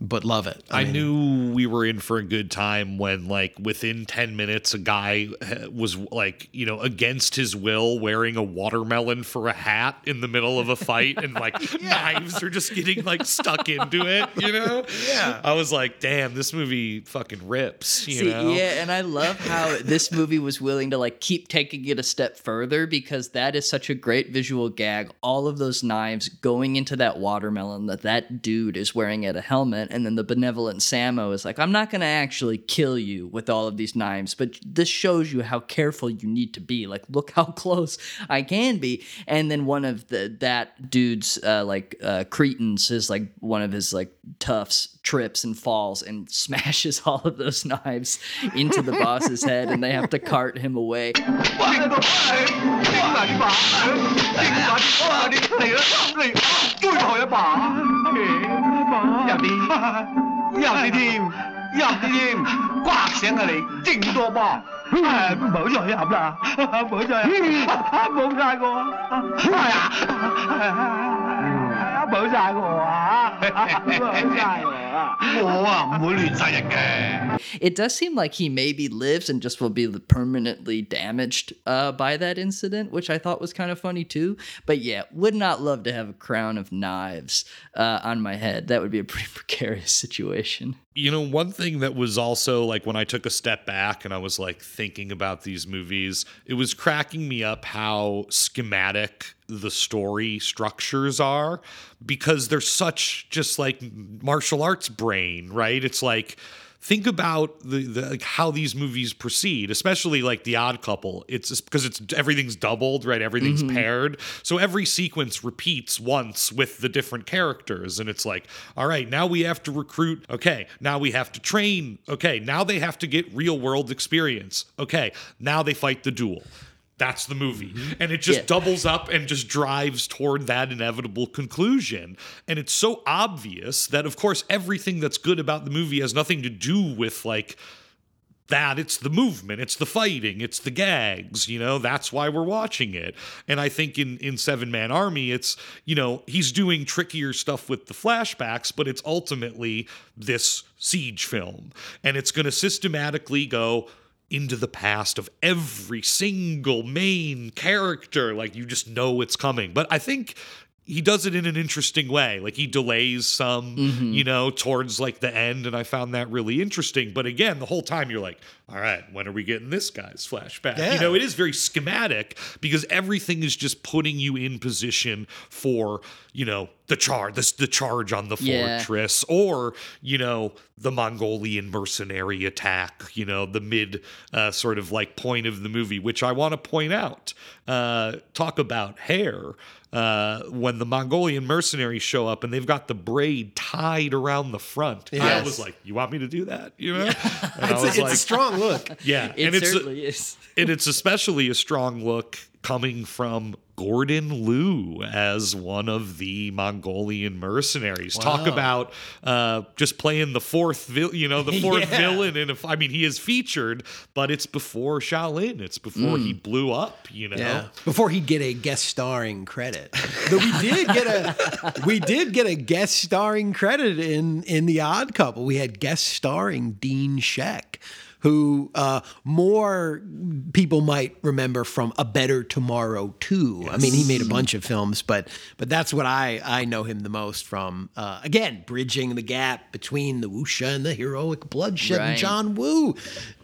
but love it I mean, knew we were in for a good time when, like, within 10 minutes, a guy uh, was, like, you know, against his will wearing a watermelon for a hat in the middle of a fight, and, like, knives are just getting, like, stuck into it, you know? Yeah. I was like, damn, this movie fucking rips, you See, know? yeah, and I love how this movie was willing to like keep taking it a step further because that is such a great visual gag. All of those knives going into that watermelon that that dude is wearing at a helmet, and then the benevolent Sammo is like, "I'm not going to actually kill you with all of these knives, but this shows you how careful you need to be. Like, look how close I can be." And then one of the that dude's uh, like uh, cretins is like one of his like toughs trips and falls and smashes all of those knives into the boss's head and they have to cart him away. 有啲，添，有啲添，刮醒啊你，勁多噃，誒唔好再飲啦，唔好再飲，冇晒我啊，係啊，冇晒我啊，冇晒我啊，我啊唔会乱杀人嘅。 It does seem like he maybe lives and just will be permanently damaged uh, by that incident, which I thought was kind of funny too. But yeah, would not love to have a crown of knives uh, on my head. That would be a pretty precarious situation. you know, one thing that was also like when I took a step back and I was like thinking about these movies, it was cracking me up how schematic the story structures are because they're such just like martial arts brain, right? It's like think about the, the like how these movies proceed especially like the odd couple. It's because it's everything's doubled right? Everything's mm-hmm. paired. So every sequence repeats once with the different characters and it's like all right now we have to recruit okay now we have to train okay now they have to get real world experience okay now they fight the duel that's the movie. Mm-hmm. And it just Yeah. doubles up and just drives toward that inevitable conclusion. And it's so obvious that, of course, everything that's good about the movie has nothing to do with like that. It's the movement, it's the fighting, it's the gags, you know, that's why we're watching it. And I think in, in Seven Man Army, it's, you know, he's doing trickier stuff with the flashbacks, but it's ultimately this siege film. And it's going to systematically go, into the past of every single main character. Like you just know it's coming. But I think he does it in an interesting way. Like he delays some, you know, towards like the end. And I found that really interesting. But again, the whole time you're like, all right, when are we getting this guy's flashback? Yeah. You know, it is very schematic because everything is just putting you in position for, you know, the charge, this the charge on the Yeah. fortress, or you know, the Mongolian mercenary attack. You know, the mid uh, sort of like point of the movie, which I want to point out. Uh, talk about hair. Uh, when the Mongolian mercenaries show up and they've got the braid tied around the front, I Yes. was like, "You want me to do that?" You know, I it's, a, it's like, a strong look "Yeah," It and it's certainly is. and it's especially a strong look coming from Gordon Liu as one of the Mongolian mercenaries. Talk about uh, just playing the fourth, vil- you know, the fourth Yeah. villain. And I mean, he is featured, but it's before Shaolin. It's before he blew up. You know, Yeah. Before he'd get a guest starring credit. Though we did get a we did get a guest starring credit in in The Odd Couple. We had guest starring Dean Shek, who uh, more people might remember from A Better Tomorrow too. I mean, he made a bunch of films, but but that's what I I know him the most from. Uh, again, bridging the gap between the wuxia and the heroic bloodshed and John Woo.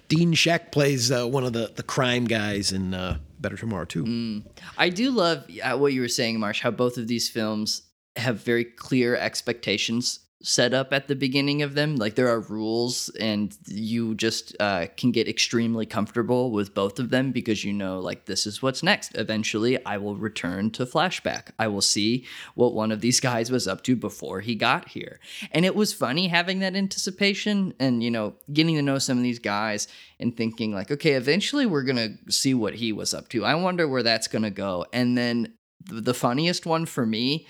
Dean Shek plays uh, one of the, the crime guys in uh, Better Tomorrow too. I do love uh, what you were saying, Marsh, how both of these films have very clear expectations set up at the beginning of them. Like there are rules, and you just uh, can get extremely comfortable with both of them because you know, like, this is what's next. Eventually, I will return to flashback. I will see what one of these guys was up to before he got here. And it was funny having that anticipation and, you know, getting to know some of these guys and thinking, like, okay, eventually we're going to see what he was up to. I wonder where that's going to go. And then the funniest one for me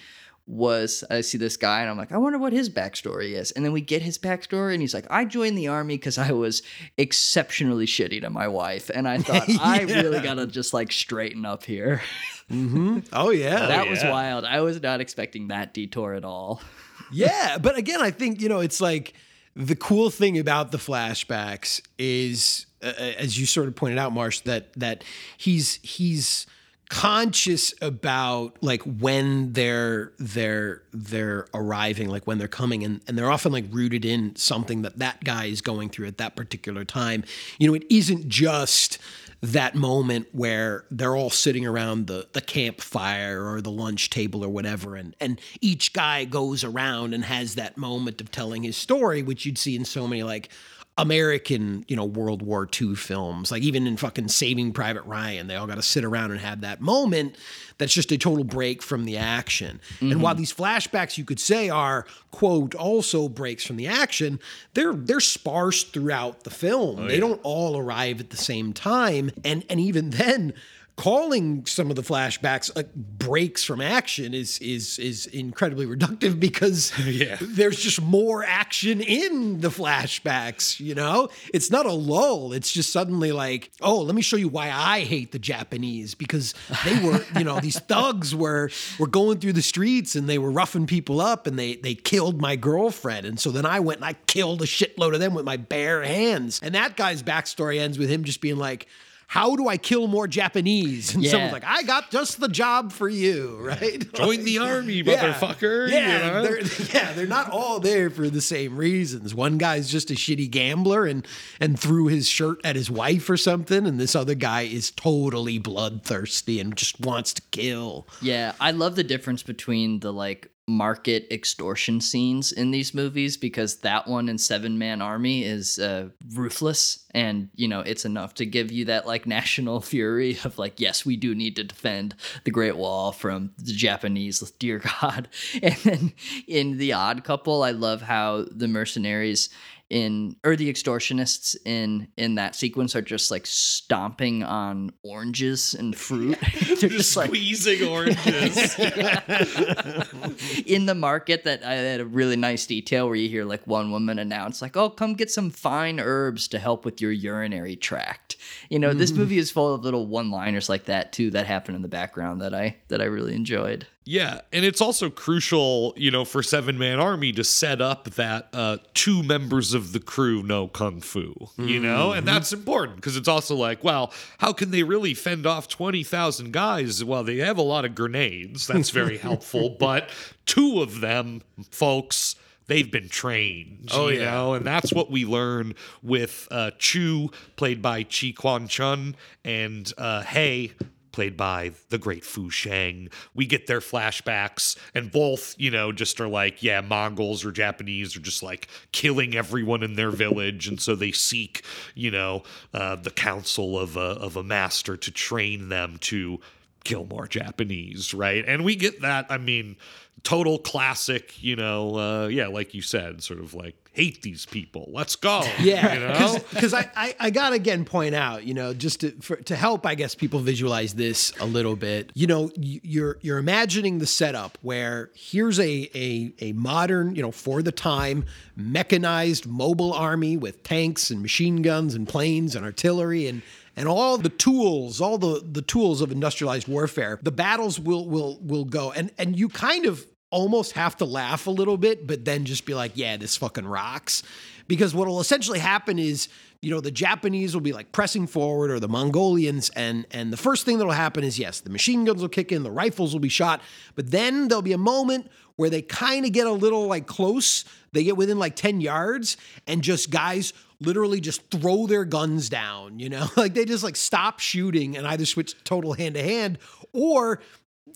was I see this guy and I'm like, I wonder what his backstory is. And then we get his backstory and he's like, I joined the army because I was exceptionally shitty to my wife. And I thought, I really got to just like straighten up here. mm-hmm. Oh yeah. that was yeah. wild. I was not expecting that detour at all. yeah, but again, I think you know it's like the cool thing about the flashbacks is, uh, as you sort of pointed out, Marsh, that that he's he's conscious about like when they're they're they're arriving like when they're coming and, and they're often like rooted in something that that guy is going through at that particular time. You know it isn't just that moment where they're all sitting around the, the campfire or the lunch table or whatever and and each guy goes around and has that moment of telling his story which you'd see in so many like American, you know, World War II films, like even in fucking Saving Private Ryan, they all got to sit around and have that moment that's just a total break from the action. And while mm-hmm. these flashbacks you could say are quote also breaks from the action, they're they're sparse throughout the film. Oh, they don't all arrive at the same time, and and even then calling some of the flashbacks breaks from action is is is incredibly reductive because Yeah. there's just more action in the flashbacks you know? It's not a lull. It's just suddenly like oh let me show you why i hate the japanese because they were you know these thugs were were going through the streets and they were roughing people up and they they killed my girlfriend. And so then i went and i killed a shitload of them with my bare hands. And that guy's backstory ends with him just being like how do I kill more Japanese? And Yeah. someone's like, I got just the job for you, right? Join the army, Yeah. motherfucker. you Yeah, know? they're, yeah, they're not all there for the same reasons. One guy's just a shitty gambler and and threw his shirt at his wife or something, and this other guy is totally bloodthirsty and just wants to kill. Yeah, I love the difference between the like market extortion scenes in these movies because that one in Seven Man Army is uh, ruthless and you know it's enough to give you that like national fury of like yes we do need to defend the Great Wall from the Japanese dear God. And then in the Odd Couple I love how the mercenaries in or the extortionists in in that sequence are just like stomping on oranges and fruit they're just like Squeezing oranges. in the market that uh, I had a really nice detail where you hear like one woman announce like, "Oh, come get some fine herbs to help with your urinary tract." You know, this mm-hmm. movie is full of little one-liners like that too that happen in the background that I that I really enjoyed. Yeah, and it's also crucial, you know, for Seven Man Army to set up that uh, two members of the crew know kung fu, you know, and that's important because it's also like, well, how can they really fend off twenty thousand guys? Well, they have a lot of grenades. That's very helpful, but two of them, folks. They've been trained, Oh, you yeah. know, and that's what we learn with uh, Chu, played by Chi Kwan Chun, and uh, Hey, played by the great Fu Shang. We get their flashbacks, and both, you know, just are like, yeah, Mongols or Japanese are just like killing everyone in their village, and so they seek, you know, uh, the counsel of a of a master to train them to kill more Japanese, right? And we get that. I mean, total classic, you know, uh, yeah, like you said, sort of like hate these people. Let's go. Yeah, you know? because I, I I gotta again point out, you know, just to for, to help, I guess people visualize this a little bit. You know, you're you're imagining the setup where here's a a a modern, you know, for the time mechanized mobile army with tanks and machine guns and planes and artillery and and all the tools, all the the tools of industrialized warfare. The battles will will will go, and and you kind of almost have to laugh a little bit, but then just be like, yeah, this fucking rocks. Because what will essentially happen is, you know, the Japanese will be like pressing forward or the Mongolians, and and the first thing that'll happen is yes, the machine guns will kick in, the rifles will be shot, but then there'll be a moment where they kind of get a little like close. They get within like 10 yards, and just guys literally just throw their guns down, you know? Like they just like stop shooting and either switch total hand to hand or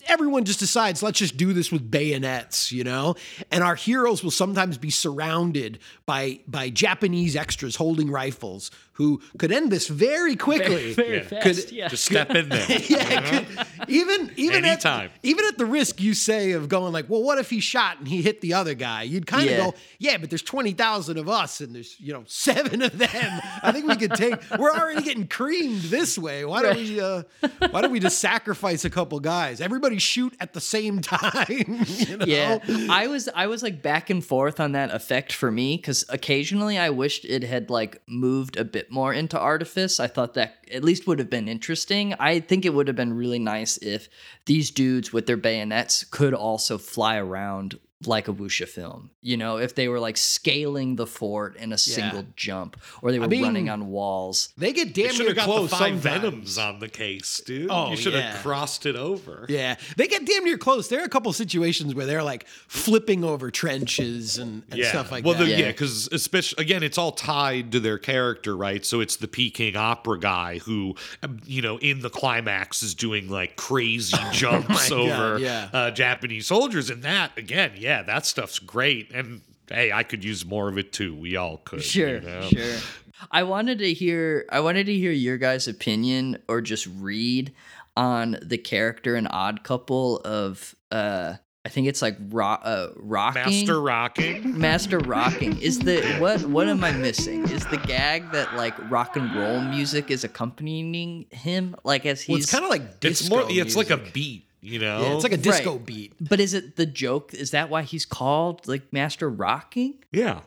everyone just decides let's just do this with bayonets you know and our heroes will sometimes be surrounded by by japanese extras holding rifles who could end this very quickly Very Yeah. fast. Could- yeah. Just step in there. yeah, could, even even Anytime. At, even at the risk you say of going like, well, what if he shot and he hit the other guy? You'd kind of Yeah. go, yeah, but there's twenty thousand of us and there's you know seven of them. I think we could take. We're already getting creamed this way. Why don't we? Uh, why don't we just sacrifice a couple guys? Everybody shoot at the same time. you know? Yeah, I was I was like back and forth on that effect for me because occasionally I wished it had like moved a bit more into artifice. I thought that at least would have been interesting. I think it would have been really nice if these dudes with their bayonets could also fly around like a wuxia film. You know, if they were like scaling the fort in a single jump, or they were mean, running on walls. They get damn should near have got the close five sometimes. venoms on the case, dude. Oh, you should yeah. have crossed it over. Yeah, they get damn near close. There are a couple situations where they're like flipping over trenches and, and stuff like well, that. the- Yeah. yeah, because especially again, it's all tied to their character, right? So it's the Peking opera guy who, um, you know, in the climax is doing like crazy jumps Oh my God, over yeah. uh, Japanese soldiers, and that again, yeah, that stuff's great. And hey, I could use more of it too. We all could. Sure, you know? sure. I wanted to hear I wanted to hear your guys' opinion or just read on the character and odd couple of uh I think it's like ro- uh, rocking Master rocking. Master rocking is the what what am I missing? Is the gag that like rock and roll music is accompanying him like as he's well, it's kind of like disco It's more. Yeah, it's like a beat. You know. Yeah, it's like a disco Right. beat. But is it the joke? Is that why he's called like Master Rocking? yeah,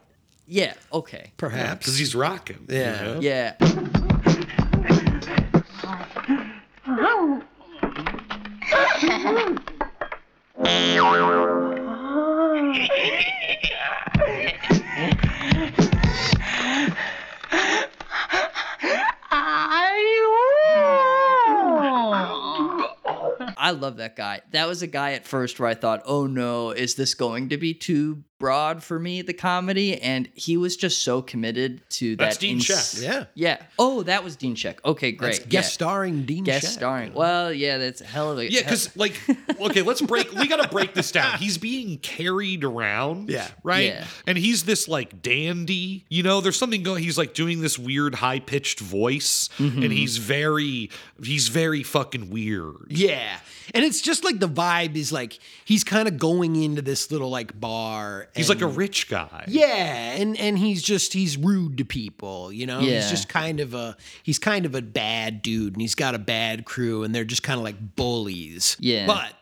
Yeah, okay. Perhaps. because he's rocking. you Yeah. know? Yeah. I love that guy. That was a guy at first where I thought, oh no, is this going to be too broad for me, the comedy? And he was just so committed to That's that. Dean ins- Shek. Yeah. Yeah. Oh, that was Dean Shek. Okay, great. That's guest yeah. starring Dean Guest Shek. starring. Well, yeah, that's a hell of a Yeah, because like, okay, let's break. We got to break this down. He's being carried around, Yeah. right. Yeah. And he's this like dandy. You know, there's something going. He's like doing this weird high pitched voice, Mm-hmm. and he's very, he's very fucking weird. Yeah. And it's just like the vibe is like he's kind of going into this little like bar. He's like a rich guy. Yeah, and and he's just he's rude to people, you know. He's just kind of a he's kind of a bad dude, and he's got a bad crew, and they're just kind of like bullies. Yeah. but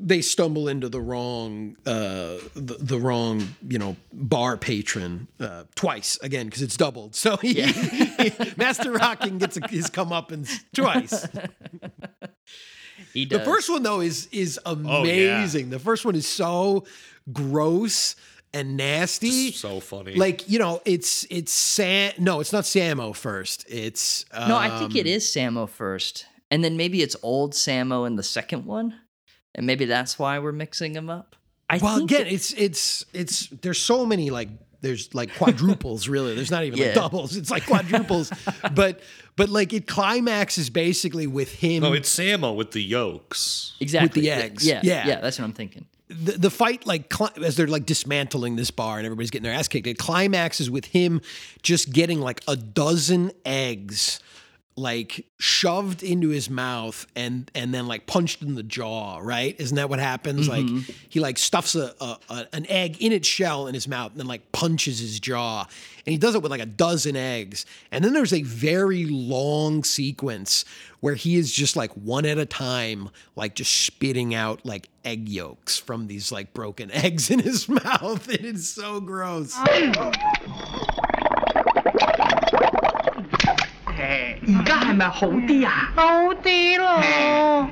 they stumble into the wrong uh the, the wrong you know bar patron uh twice again because it's doubled so he, master rocking gets a, his come up and twice he does. the first one though is is Oh, yeah. amazing. The first one is so gross and nasty. So funny. Like you know, it's it's Sam. No, it's not Sammo first. It's um, No, I think it is Sammo first. And then maybe it's old Sammo in the second one. And maybe that's why we're mixing them up. I Well, think again, it- it's it's it's there's so many like there's like quadruples really. There's not even Yeah. like doubles. It's like quadruples. but but like it climaxes basically with him. no, it's Sammo with the yolks. exactly With the eggs. Yeah, Yeah. yeah, that's what I'm thinking. the, the fight like cli- as they're like dismantling this bar and everybody's getting their ass kicked it climaxes with him just getting like a dozen eggs like shoved into his mouth and and then like punched in the jaw right? Isn't that what happens? Like mm-hmm. he like stuffs a, a, a an egg in its shell in his mouth and then like punches his jaw. And he does it with like a dozen eggs. And then there's a very long sequence where he is just like one at a time like just spitting out like egg yolks from these like broken eggs in his mouth. And it is so gross 而家系咪好啲啊？好啲咯。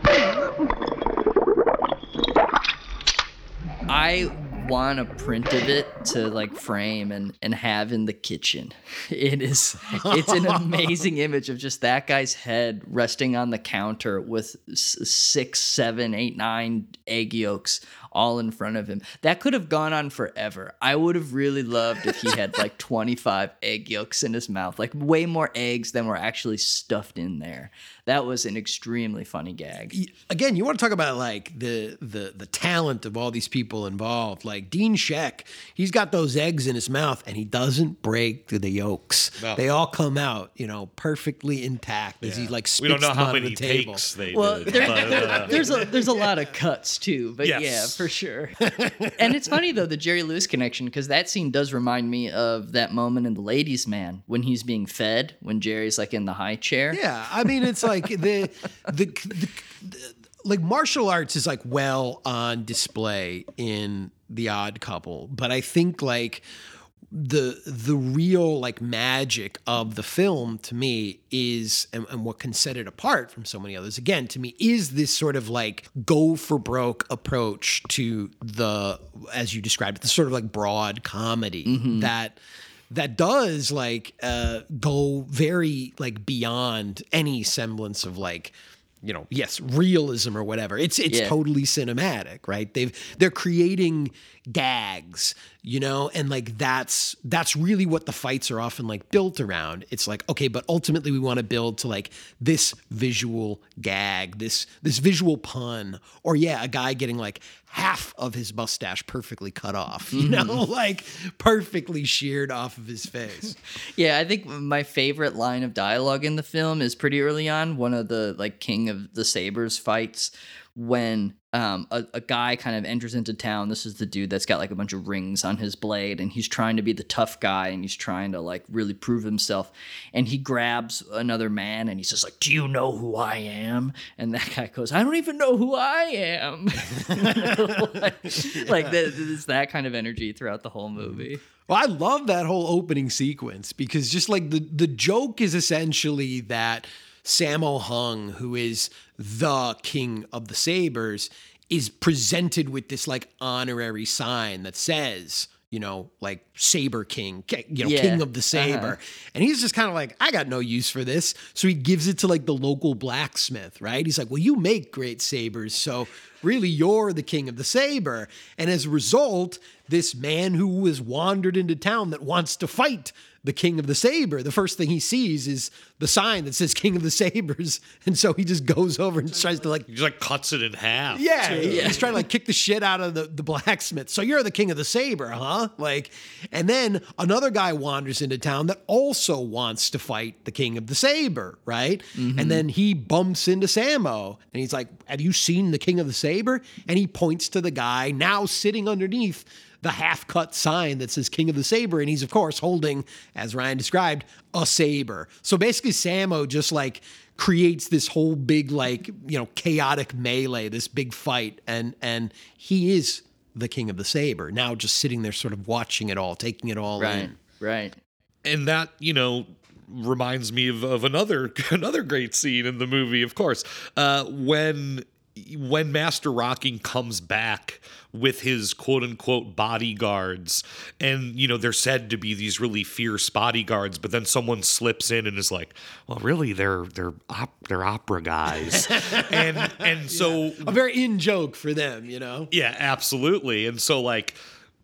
I want a print of it to like frame and and have in the kitchen. It is it's an amazing image of just that guy's head resting on the counter with s- six, seven, eight, nine egg yolks all in front of him. That could have gone on forever. I would have really loved if he had like 25 egg yolks in his mouth, like way more eggs than were actually stuffed in there. That was an extremely funny gag. again, you want to talk about like the the the talent of all these people involved. Like Dean Shek, he's got those eggs in his mouth and he doesn't break through the yolks. No. They all come out, you know, perfectly intact as he like spits we don't know them how many the table. takes they Well, did. there, but, uh, there's a there's a lot of cuts too, but yeah, for sure. and it's funny though the Jerry Lewis connection because that scene does remind me of that moment in The Ladies' Man when he's being fed when Jerry's like in the high chair. Yeah, I mean, it's like the, the the, the like martial arts is like well on display in The Odd Couple, but I think like the the real like magic of the film to me is and, and what can set it apart from so many others again to me is this sort of like go for broke approach to the as you described it the sort of like broad comedy mm-hmm. that that does like uh go very like beyond any semblance of like you know yes realism or whatever it's it's Yeah. totally cinematic right they've they're creating gags you know? And like that's that's really what the fights are often like built around. It's like okay but ultimately we want to build to like this visual gag this this visual pun or yeah a guy getting like half of his mustache perfectly cut off you know? Mm-hmm. Like perfectly sheared off of his face. Yeah, I think my favorite line of dialogue in the film is pretty early on, one of the like King of the Sabers fights when um, a, a guy kind of enters into town. This is the dude that's got like a bunch of rings on his blade, and he's trying to be the tough guy, and he's trying to like really prove himself. And he grabs another man, and he says like, "Do you know who I am?" And that guy goes, "I don't even know who I am." like, like that, it's that kind of energy throughout the whole movie. Well, I love that whole opening sequence because just like the the joke is essentially that Sammo Hung, who is the king of the sabers, is presented with this like honorary sign that says, you know, like Saber King, you know, Yeah. king of the uh-huh. saber. And he's just kind of like, I got no use for this. So he gives it to like the local blacksmith, right? He's like, well, you make great sabers. So really, you're the king of the saber. And as a result, this man who has wandered into town that wants to fight the king of the saber, the first thing he sees is the sign that says king of the sabers. And so he just goes over and tries to like he just like cuts it in half. yeah, too. he's trying to like kick the shit out of the, the blacksmith. So you're the king of the saber, huh? Like, and then another guy wanders into town that also wants to fight the king of the saber, right? Mm-hmm. And then he bumps into Sammo and he's like, Have you seen the king of the saber? And he points to the guy now sitting underneath the half cut sign that says King of the Saber. And he's, of course, holding, as Ryan described, a saber. So basically, Sammo just like creates this whole big, like, you know, chaotic melee, this big fight. And, and he is the King of the Saber, now just sitting there, sort of watching it all, taking it all Right, in. right. and that you know reminds me of, of another another great scene in the movie of course uh, when when master rocking comes back with his quote unquote bodyguards and you know they're said to be these really fierce bodyguards but then someone slips in and is like well really they're they're op- they're opera guys and and so A very in joke for them, you know? yeah, absolutely. And so like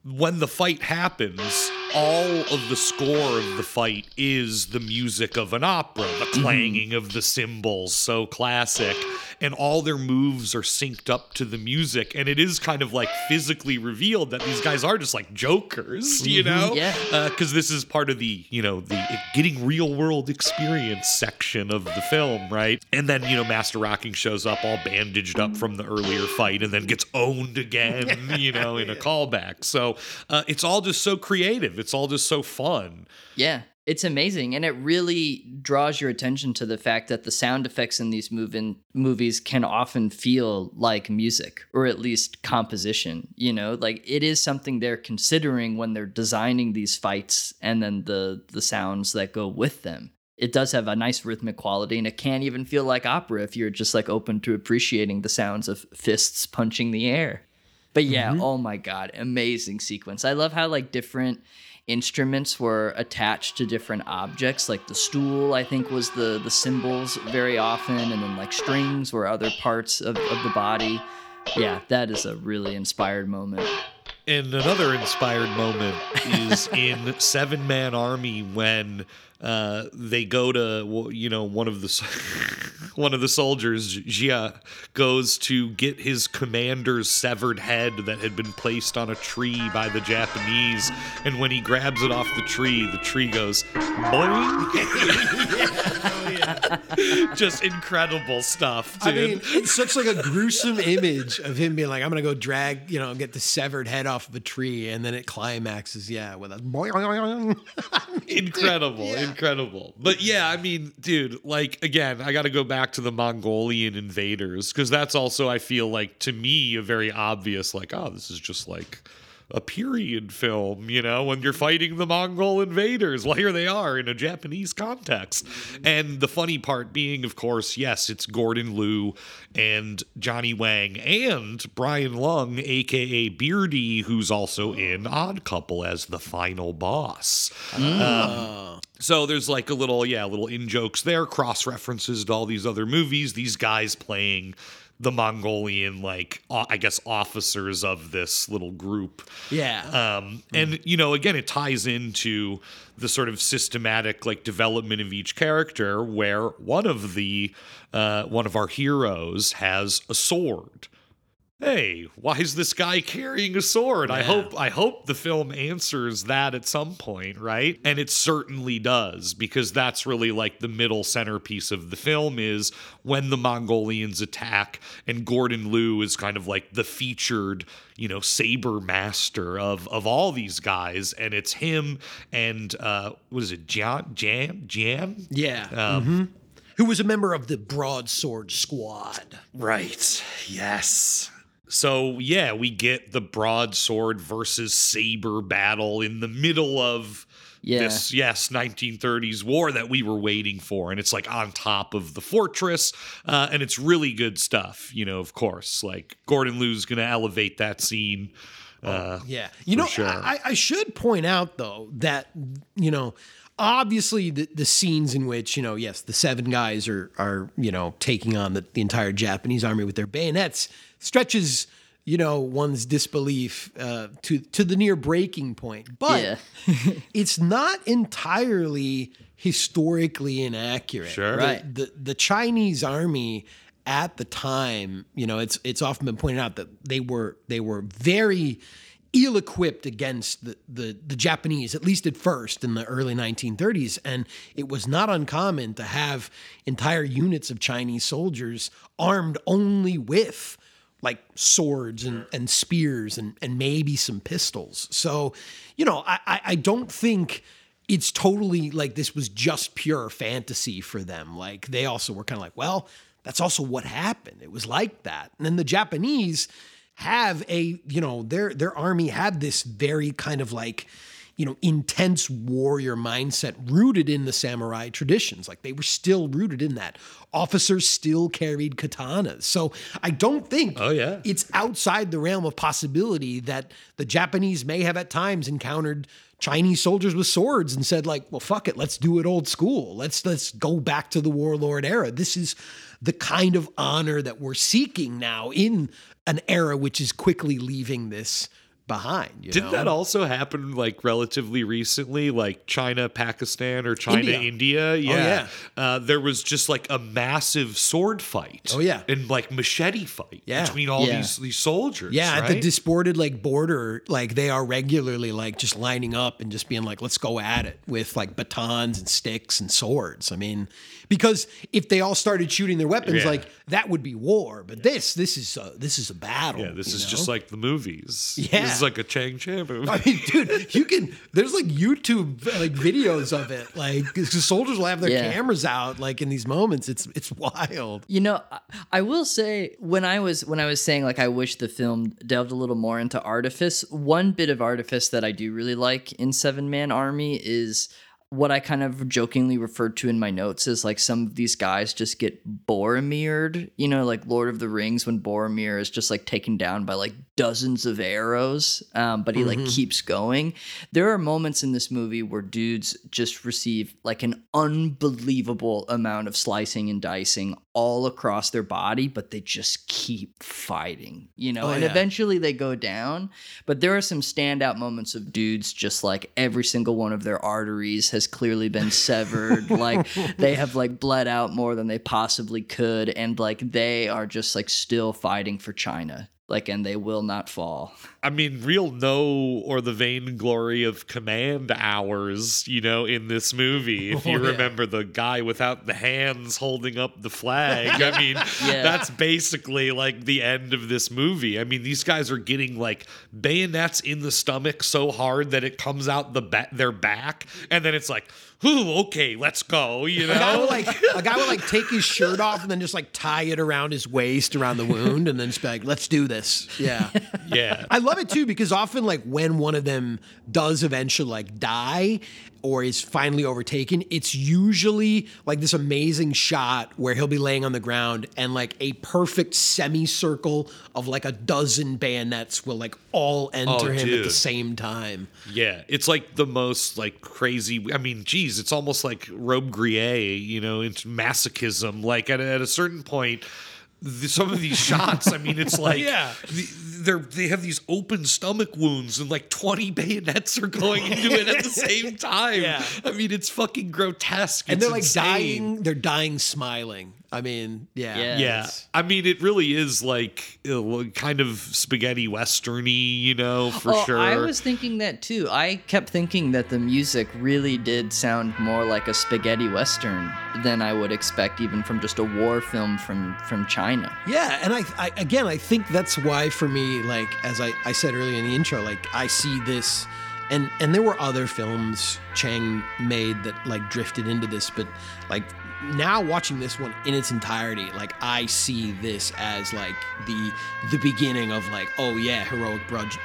when the fight happens, all of the score of the fight is the music of an opera, the mm-hmm. clanging of the cymbals, so classic. And all their moves are synced up to the music. And it is kind of like physically revealed that these guys are just like jokers, you mm-hmm. know? Yeah. Uh, because this is part of the, you know, the getting real world experience section of the film, right? And then, you know, Master Rocking shows up all bandaged up from the earlier fight and then gets owned again, you know, in a callback. So uh, it's all just so creative. It's all just so fun. Yeah, it's amazing, and it really draws your attention to the fact that the sound effects in these moving movies can often feel like music, or at least composition. You know, like it is something they're considering when they're designing these fights, and then the the sounds that go with them. It does have a nice rhythmic quality, and it can even feel like opera if you're just like open to appreciating the sounds of fists punching the air. But yeah, mm-hmm. oh my god, amazing sequence. I love how like different instruments were attached to different objects. Like the stool, I think, was the the cymbals very often, and then like strings were other parts of, of the body. Yeah, that is a really inspired moment. And another inspired moment is in Seven Man Army when uh, they go to you know one of the one of the soldiers Jia goes to get his commander's severed head that had been placed on a tree by the Japanese, and when he grabs it off the tree, the tree goes boing. Just incredible stuff, dude. I mean, it's such like a gruesome image of him being like, "I'm gonna go drag, you know, get the severed head off of a tree," and then it climaxes, yeah, with a incredible incredible. But yeah i mean dude like again i gotta go back to the mongolian invaders because that's also i feel like to me a very obvious like oh this is just like a period film, you know, when you're fighting the Mongol invaders. Well, here they are in a Japanese context. And the funny part being, of course, yes, it's Gordon Liu and Johnny Wang and Brian Lung, aka Beardy, who's also in Odd Couple as the final boss. Um, so there's like a little, yeah, little in jokes there, cross references to all these other movies. These guys playing the Mongolian, like o- I guess, officers of this little group. Yeah. Um, and you know, again, it ties into the sort of systematic like development of each character, where one of the uh, one of our heroes has a sword. Hey, why is this guy carrying a sword? I hope I hope the film answers that at some point, right? And it certainly does because that's really like the middle centerpiece of the film is when the Mongolians attack and Gordon Liu is kind of like the featured, you know, saber master of of all these guys and it's him and uh what is it? Jan Jam Jan? yeah. Um, Mhm. Who was a member of the Broadsword Squad? Right. Yes. So yeah, we get the broadsword versus saber battle in the middle of Yeah. this yes 1930s war that we were waiting for, and it's like on top of the fortress, uh, and it's really good stuff. You know, of course, like Gordon Liu's gonna elevate that scene. Uh, Yeah. You know, sure. I, I should point out though that you know, obviously the, the scenes in which you know, yes, the seven guys are are you know taking on the, the entire Japanese army with their bayonets stretches you know one's disbelief uh, to to the near breaking point, but Yeah. it's not entirely historically inaccurate. Sure. The- The the Chinese army at the time, you know, it's it's often been pointed out that they were they were very ill-equipped against the, the the Japanese, at least at first in the early 1930s, and it was not uncommon to have entire units of Chinese soldiers armed only with like swords and, and spears and, and maybe some pistols. So, you know, I, I- don't think it's totally like this was just pure fantasy for them. Like they also were kind of like, well, that's also what happened. It was like that. And then the Japanese have a, you know, their their army had this very kind of like you know, intense warrior mindset rooted in the samurai traditions. Like they were still rooted in that. Officers still carried katanas. So I don't think Oh, yeah. it's outside the realm of possibility that the Japanese may have at times encountered Chinese soldiers with swords and said like, "Well, fuck it, let's do it old school. Let's let's go back to the warlord era. This is the kind of honor that we're seeking now in an era which is quickly leaving this behind." You Didn't know? that also happen like relatively recently, like China, Pakistan, or China, India. India? Yeah. yeah. Uh, there was just like a massive sword fight. Oh, yeah. And like machete fight Yeah. between all Yeah. these these soldiers. Yeah, at the disported like border, like they are regularly like just lining up and just being like, let's go at it with like batons and sticks and swords. I mean, because if they all started shooting their weapons, Yeah. like that would be war. But this, this is a, this is a battle. yeah, this is know? just like the movies. Yeah. This is like a Chang Cheh movie. I mean, dude, you can. There's like YouTube like videos of it. Like 'cause soldiers will have their Yeah. cameras out like in these moments. It's it's wild. You know, I- I will say when I was when I was saying like I wish the film delved a little more into artifice. One bit of artifice that I do really like in Seven Man Army is what I kind of jokingly referred to in my notes is like some of these guys just get Boromired, you know, like Lord of the Rings when Boromir is just like taken down by like dozens of arrows, um, but he like keeps going. There are moments in this movie where dudes just receive like an unbelievable amount of slicing and dicing all across their body, but they just keep fighting, you know, Oh, and yeah. eventually they go down. But there are some standout moments of dudes just like every single one of their arteries has clearly been severed. like they have like bled out more than they possibly could. And like they are just like still fighting for China. Like, and they will not fall. I mean, real no or the vainglory of command hours, you know, in this movie. If you Oh, yeah. remember the guy without the hands holding up the flag, I mean, Yeah. that's basically like the end of this movie. I mean, these guys are getting like bayonets in the stomach so hard that it comes out the ba- their back, and then it's like, "Ooh, okay, let's go," you A guy know? would like a guy would like take his shirt off and then just like tie it around his waist around the wound and then just be like, let's do this. Yeah. yeah. I love it too because often like when one of them does eventually like die or is finally overtaken, it's usually like this amazing shot where he'll be laying on the ground and like a perfect semicircle of like a dozen bayonets will like all enter Oh, him at the same time. Yeah, it's like the most like crazy. I mean, geez, it's almost like Robbe-Grillet, you know, it's masochism. Like at, a- at a certain point, the, some of these shots. I mean, it's like Yeah. the, they're they have these open stomach wounds and like twenty bayonets are going into it at the same time. Yeah. I mean, it's fucking grotesque. And It's they're like insane. dying, they're dying smiling. I mean, yeah. Yeah. Yeah, I mean, it really is like uh, kind of spaghetti westerny, you know, for oh, sure. I was thinking that too. I kept thinking that the music really did sound more like a spaghetti western than I would expect, even from just a war film from from China. Yeah, and I, I again, I think that's why for me, like as I, I said earlier in the intro, like I see this, and and there were other films Chang made that like drifted into this, but like now watching this one in its entirety, like I see this as like the the beginning of like oh yeah, heroic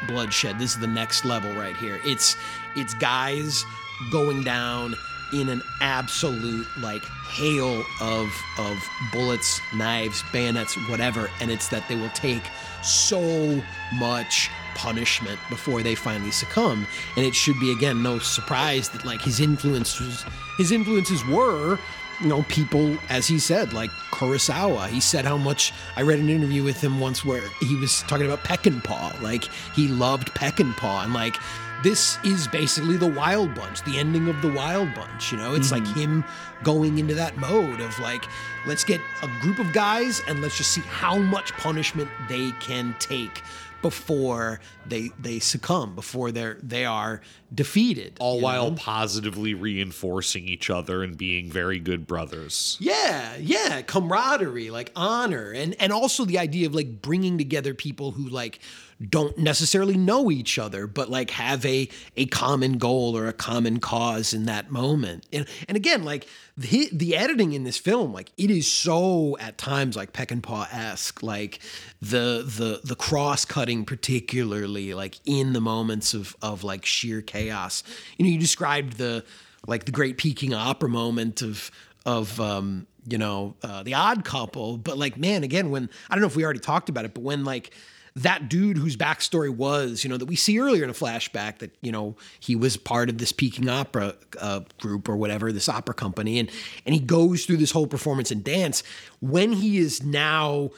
bloodshed. This is the next level right here. It's it's guys going down in an absolute like hail of of bullets, knives, bayonets, whatever, and it's that they will take so much punishment before they finally succumb. And it should be again no surprise that like his influences his influences were you know, people, as he said, like Kurosawa. He said how much I read an interview with him once where he was talking about Peckinpah. Like he loved Peckinpah, and like this is basically the Wild Bunch, the ending of the Wild Bunch. You know, it's like mm-hmm. him going into that mode of like, let's get a group of guys and let's just see how much punishment they can take before they they succumb, before they're they are defeated. all while know? positively reinforcing each other and being very good brothers. Yeah, yeah, camaraderie, like honor, and and also the idea of like bringing together people who like don't necessarily know each other, but like have a a common goal or a common cause in that moment. And and again, like the the editing in this film, like it is so at times like Peckinpah esque, like the the the cross cutting particularly like in the moments of of like sheer chaos. You know, you described the like the great Peking opera moment of of um, you know uh, the Odd Couple, but like man, again when I don't know if we already talked about it, but when like that dude whose backstory was you know that we see earlier in a flashback that you know he was part of this Peking opera uh, group or whatever this opera company, and and he goes through this whole performance and dance. When he is now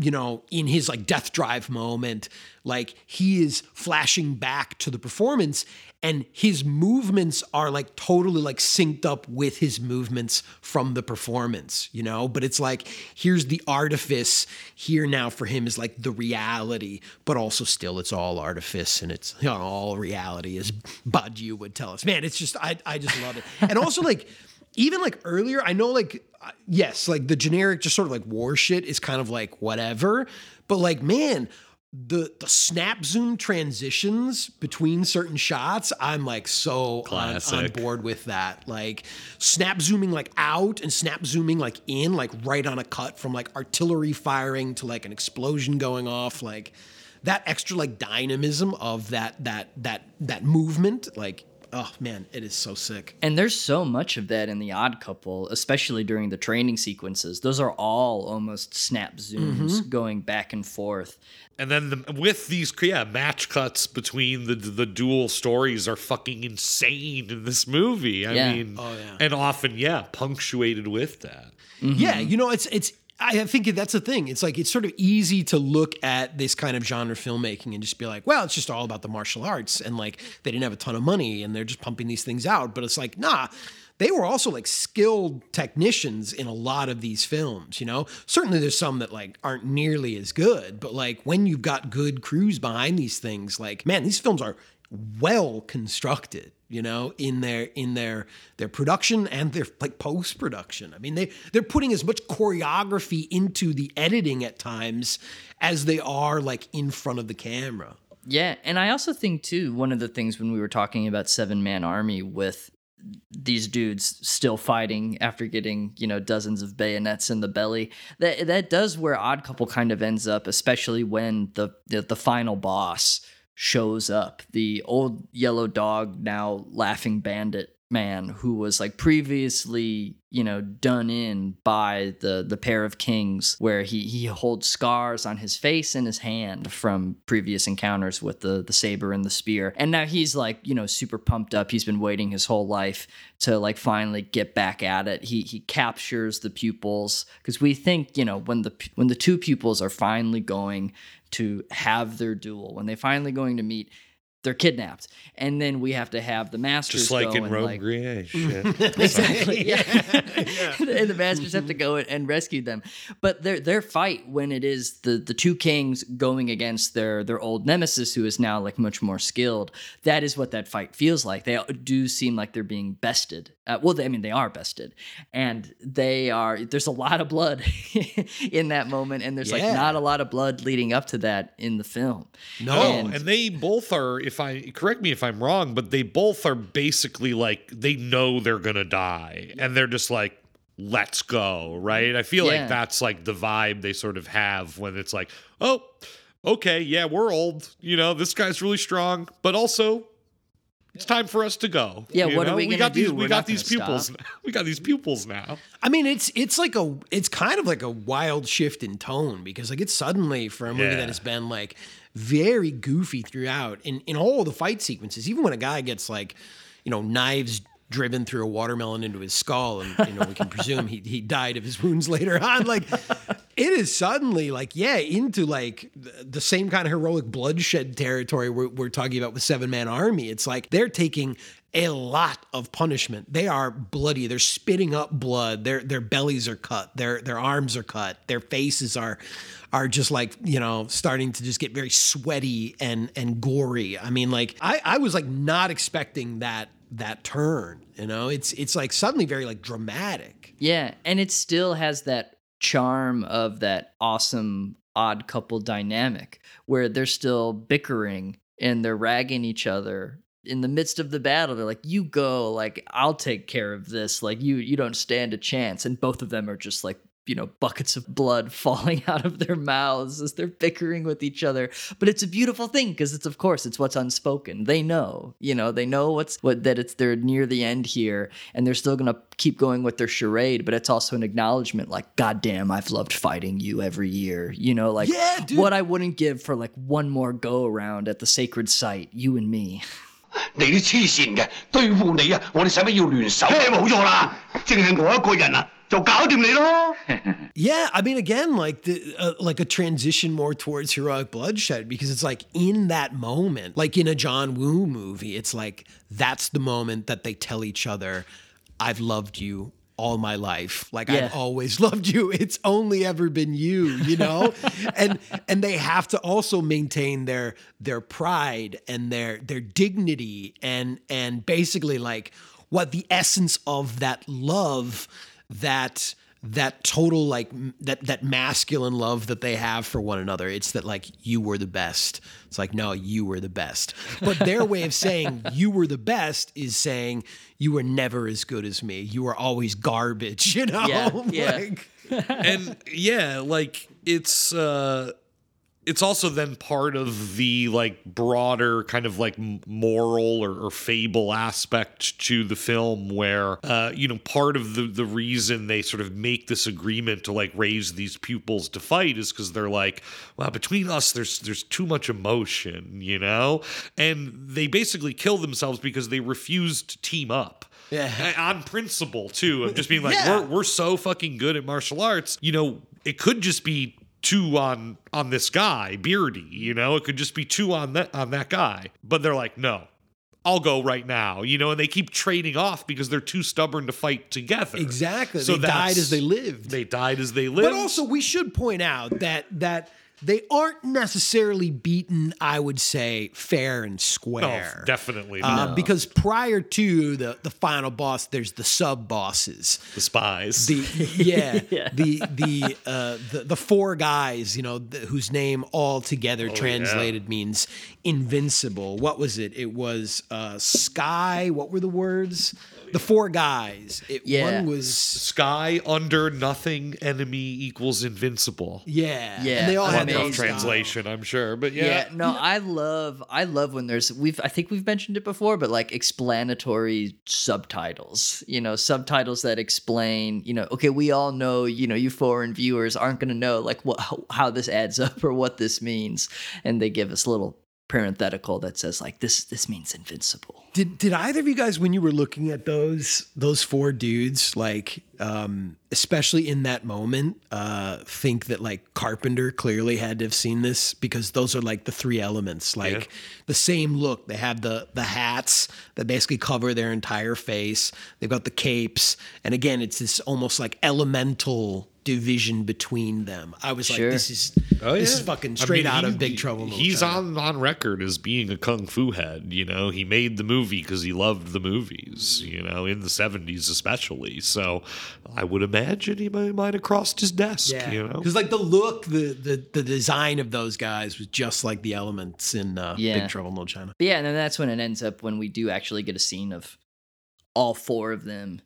you know, in his like death drive moment, like he is flashing back to the performance and his movements are like totally like synced up with his movements from the performance, you know? But it's like, here's the artifice here now for him is like the reality, but also still it's all artifice and it's you know, all reality, as Badiou would tell us. Man, it's just, I, I just love it. And also like, even like earlier, I know like yes, like the generic just sort of like war shit is kind of like whatever, but like man, the the snap zoom transitions between certain shots, I'm like so on, on board with that. Like snap zooming like out and snap zooming like in, like right on a cut from like artillery firing to like an explosion going off, like that extra like dynamism of that that that that movement, like Oh man, it is so sick. And there's so much of that in the Odd Couple, especially during the training sequences. Those are all almost snap zooms mm-hmm. going back and forth. And then the, with these yeah match cuts between the the dual stories are fucking insane in this movie. I Yeah. mean, Oh, yeah. and often yeah punctuated with that. Mm-hmm. Yeah, you know, it's it's. I think that's the thing. It's like it's sort of easy to look at this kind of genre filmmaking and just be like, well, it's just all about the martial arts and like they didn't have a ton of money and they're just pumping these things out. But it's like, nah, they were also like skilled technicians in a lot of these films, you know? Certainly there's some that like aren't nearly as good, but like when you've got good crews behind these things, like, man, these films are well constructed you know in their in their their production and their like post production i mean they they're putting as much choreography into the editing at times as they are like in front of the camera. Yeah, and I also think too one of the things when we were talking about Seven Man Army with these dudes still fighting after getting you know dozens of bayonets in the belly that that does where Odd Couple kind of ends up, especially when the the, the final boss shows up, the old yellow dog now laughing bandit man who was like previously you know done in by the the pair of kings where he he holds scars on his face and his hand from previous encounters with the the saber and the spear. And now he's like you know super pumped up. He's been waiting his whole life to like finally get back at it. He he captures the pupils because we think you know when the when the two pupils are finally going to have their duel. When they finally going to meet they're kidnapped and then we have to have the masters Just like go in and, Rome like, Grier shit. exactly. Yeah. and the masters have to go and rescue them. But their their fight when it is the the two kings going against their their old nemesis who is now like much more skilled. That is what that fight feels like. They do seem like they're being bested. Uh, well, they, I mean they are bested, and they are. There's a lot of blood in that moment, and there's Yeah. like not a lot of blood leading up to that in the film. no Oh, and they both are. If I correct me if I'm wrong, but they both are basically like they know they're gonna die, and they're just like, "Let's go!" Right? I feel Yeah. like that's like the vibe they sort of have when it's like, "Oh, okay, yeah, we're old. You know, this guy's really strong, but also." It's time for us to go. Yeah, you what are we we gonna got These, do? we We're got these pupils. stop. We got these pupils now. I mean, it's it's like a it's kind of like a wild shift in tone because like it's suddenly for a movie Yeah. that has been like very goofy throughout in in all the fight sequences. Even when a guy gets like you know knives driven through a watermelon into his skull, and you know we can presume he he died of his wounds later on. Like it is suddenly like yeah into like the, same kind of heroic bloodshed territory we're, we're talking about with Seven Man Army. It's like they're taking a lot of punishment. They are bloody. They're spitting up blood. Their their bellies are cut. Their their arms are cut. Their faces are are just like you know starting to just get very sweaty and and gory. I mean, like I I was like not expecting that that turn. You know, it's it's like suddenly very like dramatic. Yeah, and it still has that charm of that awesome odd couple dynamic where they're still bickering and they're ragging each other in the midst of the battle they're like you go like I'll take care of this like you you don't stand a chance and both of them are just like you know buckets of blood falling out of their mouths as they're bickering with each other but it's a beautiful thing because it's of course it's what's unspoken they know you know they know what's what that it's they're near the end here and they're still gonna keep going with their charade but it's also an acknowledgement like goddamn i've loved fighting you every year you know like Yeah, dude. what i wouldn't give for like one more go around at the sacred site you and me 你啲黐线嘅，对付你啊！我哋使乜要联手？冇错啦，净系我一个人啊， 就搞掂你咯。 Yeah, I mean, again, like the uh, like a transition more towards heroic bloodshed because it's like in that moment, like in a John Woo movie, it's like that's the moment that they tell each other, "I've loved you." All my life, like Yeah. I've always loved you. It's only ever been you, you know, and and they have to also maintain their their pride and their their dignity and and basically like what the essence of that love that that total like that that masculine love that they have for one another. It's that like you were the best. It's like no you were the best. But their way of saying you were the best is saying you were never as good as me. You were always garbage you know? Yeah, yeah. like and yeah, like it's uh it's also then part of the like broader kind of like moral or, or fable aspect to the film where uh you know part of the the reason they sort of make this agreement to like raise these pupils to fight is because they're like well between us there's there's too much emotion you know and they basically kill themselves because they refuse to team up Yeah. On principle too of just being like Yeah. we're we're so fucking good at martial arts you know it could just be two on on this guy beardy you know it could just be two on that on that guy but they're like no I'll go right now, you know, and they keep trading off because they're too stubborn to fight together. Exactly. So they died as they lived. They died as they lived. But also, we should point out that that they aren't necessarily beaten. I would say fair and no, square. definitely Uh, not. Because prior to the the final boss, there's the sub bosses. the spies. The yeah, the the uh, the the four guys, you know, th- whose name all together translated means invincible. What was it? It was uh, sky. What were the words? The four guys. It, Yeah. One was Sky under nothing enemy equals invincible. yeah, Yeah, and they all One had rough style. translation, I'm sure, but Yeah. yeah. no, I love I love when there's we've I think we've mentioned it before, but like explanatory subtitles. You know, subtitles that explain, you know, okay, we all know, you know, you foreign viewers aren't gonna know like what how, how this adds up or what this means. And they give us little parenthetical that says like this this means invincible. Did did either of you guys, when you were looking at those those four dudes, like um, especially in that moment, uh, think that like Carpenter clearly had to have seen this because those are like the three elements, like Yeah. the same look. They have the the hats that basically cover their entire face. They've got the capes, and again, it's this almost like elemental division between them. I was Sure. like, this is Oh, this is fucking I straight mean, out he- of Big Trouble. He's China. on on record as being a kung fu head. You know, he made the movie because he loved the movies. You know, in the seventies especially. So I would imagine he might, might have crossed his desk. Yeah, You know, because like the look, the, the the design of those guys was just like the elements in uh, Yeah. Big Trouble in Little China. But yeah, and then that's when it ends up when we do actually get a scene of all four of them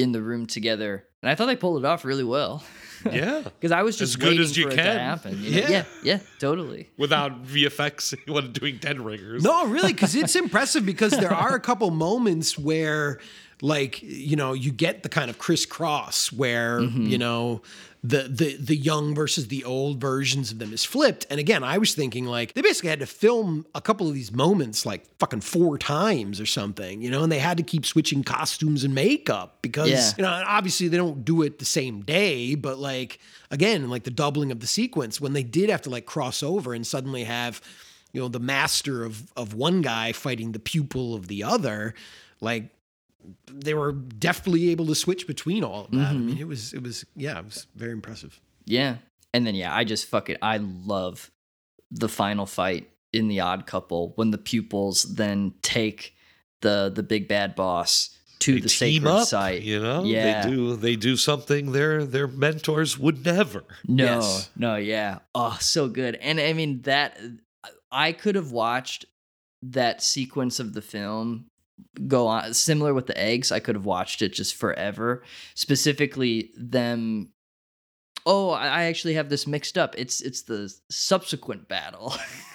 in the room together. And I thought they pulled it off really well. yeah. Because I was just As good as you for it can. to happen. you know? Yeah. yeah, yeah, totally. Without VFX, when doing Dead Ringers. No, really, because it's impressive because there are a couple moments where, like, you know, you get the kind of crisscross where mm-hmm. you know the the the young versus the old versions of them is flipped. And again, I was thinking like they basically had to film a couple of these moments like fucking four times or something, you know, and they had to keep switching costumes and makeup because Yeah. you know, obviously they don't do it the same day, but like again, like the doubling of the sequence when they did have to like cross over and suddenly have you know the master of of one guy fighting the pupil of the other like they were definitely able to switch between all of that i mm-hmm. mean it was it was yeah it was very impressive Yeah. And then yeah, I just fuck it. I love the final fight in the odd couple when the pupils then take the the big bad boss to They the team sacred up, site. you know. Yeah. They do. They do something their their mentors would never. No, Yes. no, yeah. Oh, so good. And I mean that I could have watched that sequence of the film go on similar with the eggs. I could have watched it just forever. Specifically them Oh, I actually have this mixed up. It's it's the subsequent battle.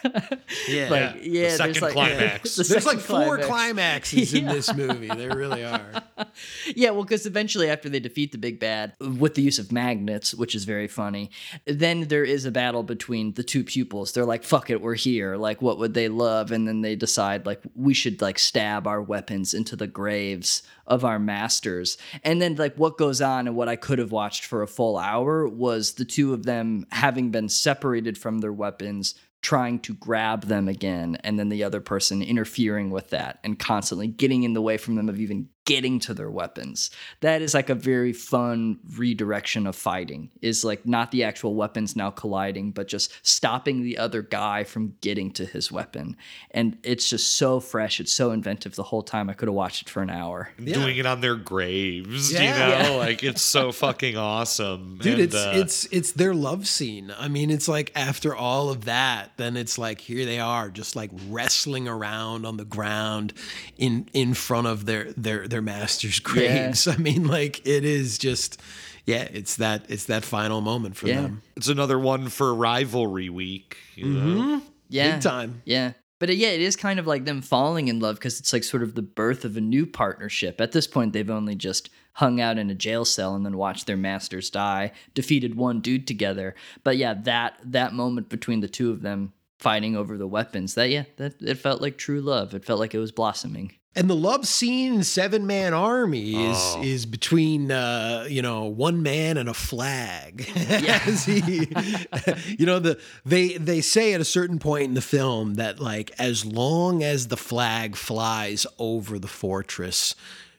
Yeah. like The yeah. there's second like, climax. the there's like four climax. climaxes in Yeah. this movie there really are yeah, well, because eventually, after they defeat the big bad with the use of magnets, which is very funny, then there is a battle between the two pupils. They're like, "Fuck it, we're here." Like, what would they love? And then they decide, like, we should like stab our weapons into the graves of our masters. And then, like, what goes on and what I could have watched for a full hour was the two of them having been separated from their weapons trying to grab them again and then the other person interfering with that and constantly getting in the way from them of even getting to their weapons. That is like a very fun redirection of fighting is like not the actual weapons now colliding but just stopping the other guy from getting to his weapon. And it's just so fresh it's so inventive the whole time i could have watched it for an hour. Doing it on their graves, Yeah. you know, Yeah. like it's so fucking awesome, dude And, it's uh, it's it's their love scene. I mean it's like after all of that then it's like here they are just like wrestling around on the ground in in front of their their their masters graves i mean like it is just yeah, it's that it's that final moment for Yeah. them. It's another one for rivalry week. You know? Yeah. Big time. Yeah. But uh, yeah, it is kind of like them falling in love because it's like sort of the birth of a new partnership. At this point, they've only just hung out in a jail cell and then watched their masters die, defeated one dude together. But yeah, that that moment between the two of them fighting over the weapons, that yeah, that it felt like true love. It felt like it was blossoming. And the love scene in Seven Man Army is Oh. is between uh, you know one man and a flag. As he- you know the they they say at a certain point in the film that like as long as the flag flies over the fortress.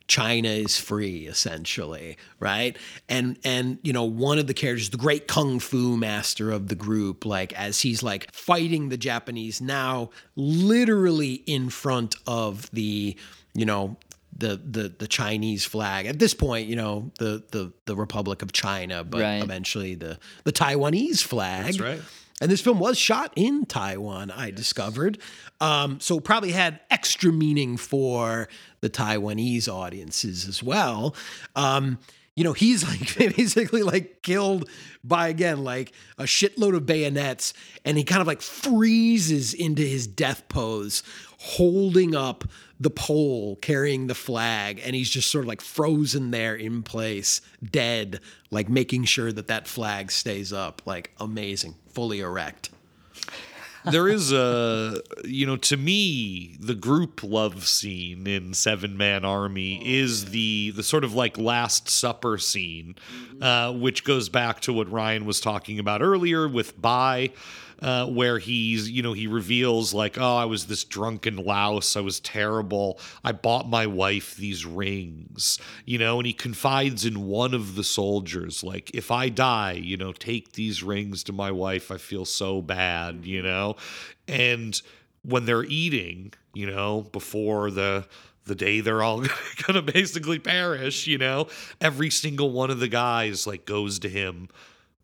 China is free, essentially, right? And and you know one of the characters, the great kung fu master of the group, like as he's like fighting the Japanese now, literally in front of the you know the the the Chinese flag. At this point, you know the the the Republic of China, but Right. eventually the the Taiwanese flag. That's right. And this film was shot in Taiwan, I discovered. Um, so probably had extra meaning for the Taiwanese audiences as well. Um, you know, he's like basically like killed by again like a shitload of bayonets, and he kind of like freezes into his death pose, holding up the pole carrying the flag, and he's just sort of like frozen there in place, dead, like making sure that that flag stays up. Like amazing, fully erect. There is a you know to me the group love scene in seven man army is the the sort of like last supper scene uh, which goes back to what ryan was talking about earlier with Bai. Uh, where he's, you know, he reveals like, oh, I was this drunken louse. I was terrible. I bought my wife these rings, you know, and he confides in one of the soldiers, like, if I die, you know, take these rings to my wife. I feel so bad, you know, and when they're eating, you know, before the the day they're all gonna basically perish, you know, every single one of the guys like goes to him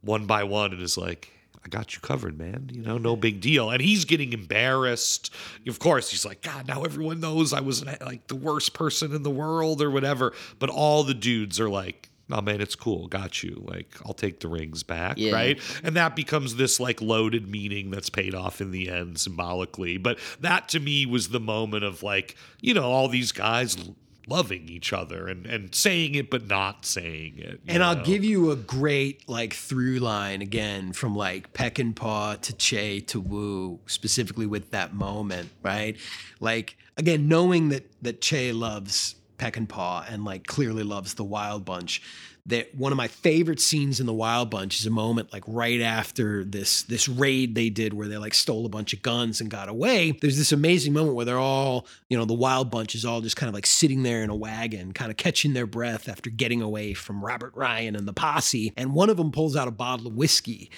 one by one and is like, I got you covered, man. You know, no big deal. And he's getting embarrassed. Of course, he's like, God, now everyone knows I was like the worst person in the world or whatever. But all the dudes are like, Oh man, it's cool. Got you. Like, I'll take the rings back, Yeah. right? And that becomes this like loaded meaning that's paid off in the end symbolically. But that to me was the moment of like, you know, all these guys loving each other and and saying it but not saying it. And I'll give you a great like through line again from like Peckinpah to Cheh to Woo, specifically with that moment, right? Like again, knowing that that Cheh loves Peckinpah and like clearly loves the Wild Bunch. That one of my favorite scenes in the Wild Bunch is a moment like right after this this raid they did where they like stole a bunch of guns and got away. There's this amazing moment where they're all, you know, the Wild Bunch is all just kind of like sitting there in a wagon, kind of catching their breath after getting away from Robert Ryan and the posse. And one of them pulls out a bottle of whiskey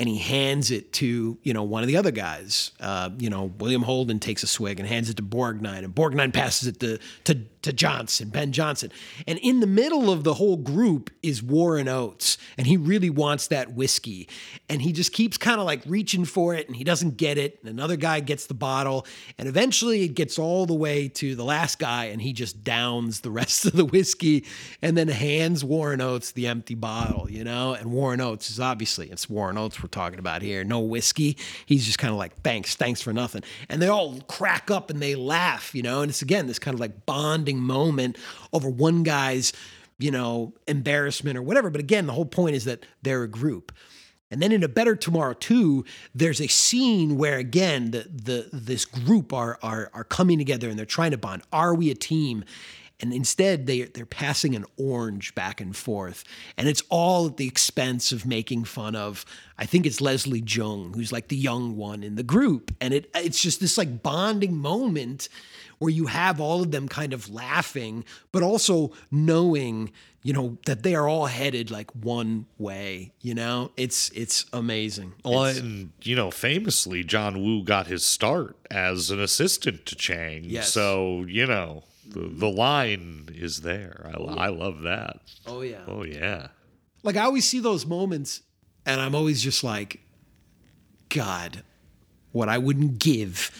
and he hands it to you know one of the other guys. Uh, you know William Holden takes a swig and hands it to Borgnine, and Borgnine passes it to to to Johnson, Ben Johnson. And in the middle of the whole group is Warren Oates, and he really wants that whiskey, and he just keeps kind of like reaching for it, and he doesn't get it. And another guy gets the bottle, and eventually it gets all the way to the last guy, and he just downs the rest of the whiskey, and then hands Warren Oates the empty bottle. You know, and Warren Oates is obviously it's Warren Oates we're talking about here. No whiskey. He's just kind of like thanks, thanks for nothing, and they all crack up and they laugh. You know, and it's again this kind of like bonding moment over one guy's you know embarrassment or whatever. But again, the whole point is that they're a group. And then in a Better Tomorrow 2, there's a scene where again the the this group are are are coming together and they're trying to bond. Are we a team? And instead they they're passing an orange back and forth. And it's all at the expense of making fun of I think it's Leslie Cheung, who's like the young one in the group. And it it's just this like bonding moment where you have all of them kind of laughing, but also knowing, you know, that they are all headed like one way. You know, it's it's amazing. Well, It's- and you know, famously, John Woo got his start as an assistant to Chang. Yes. So you know, the, the line is there. I, oh, I love that. oh yeah. Oh yeah. Like I always see those moments, and I'm always just like, God, what I wouldn't give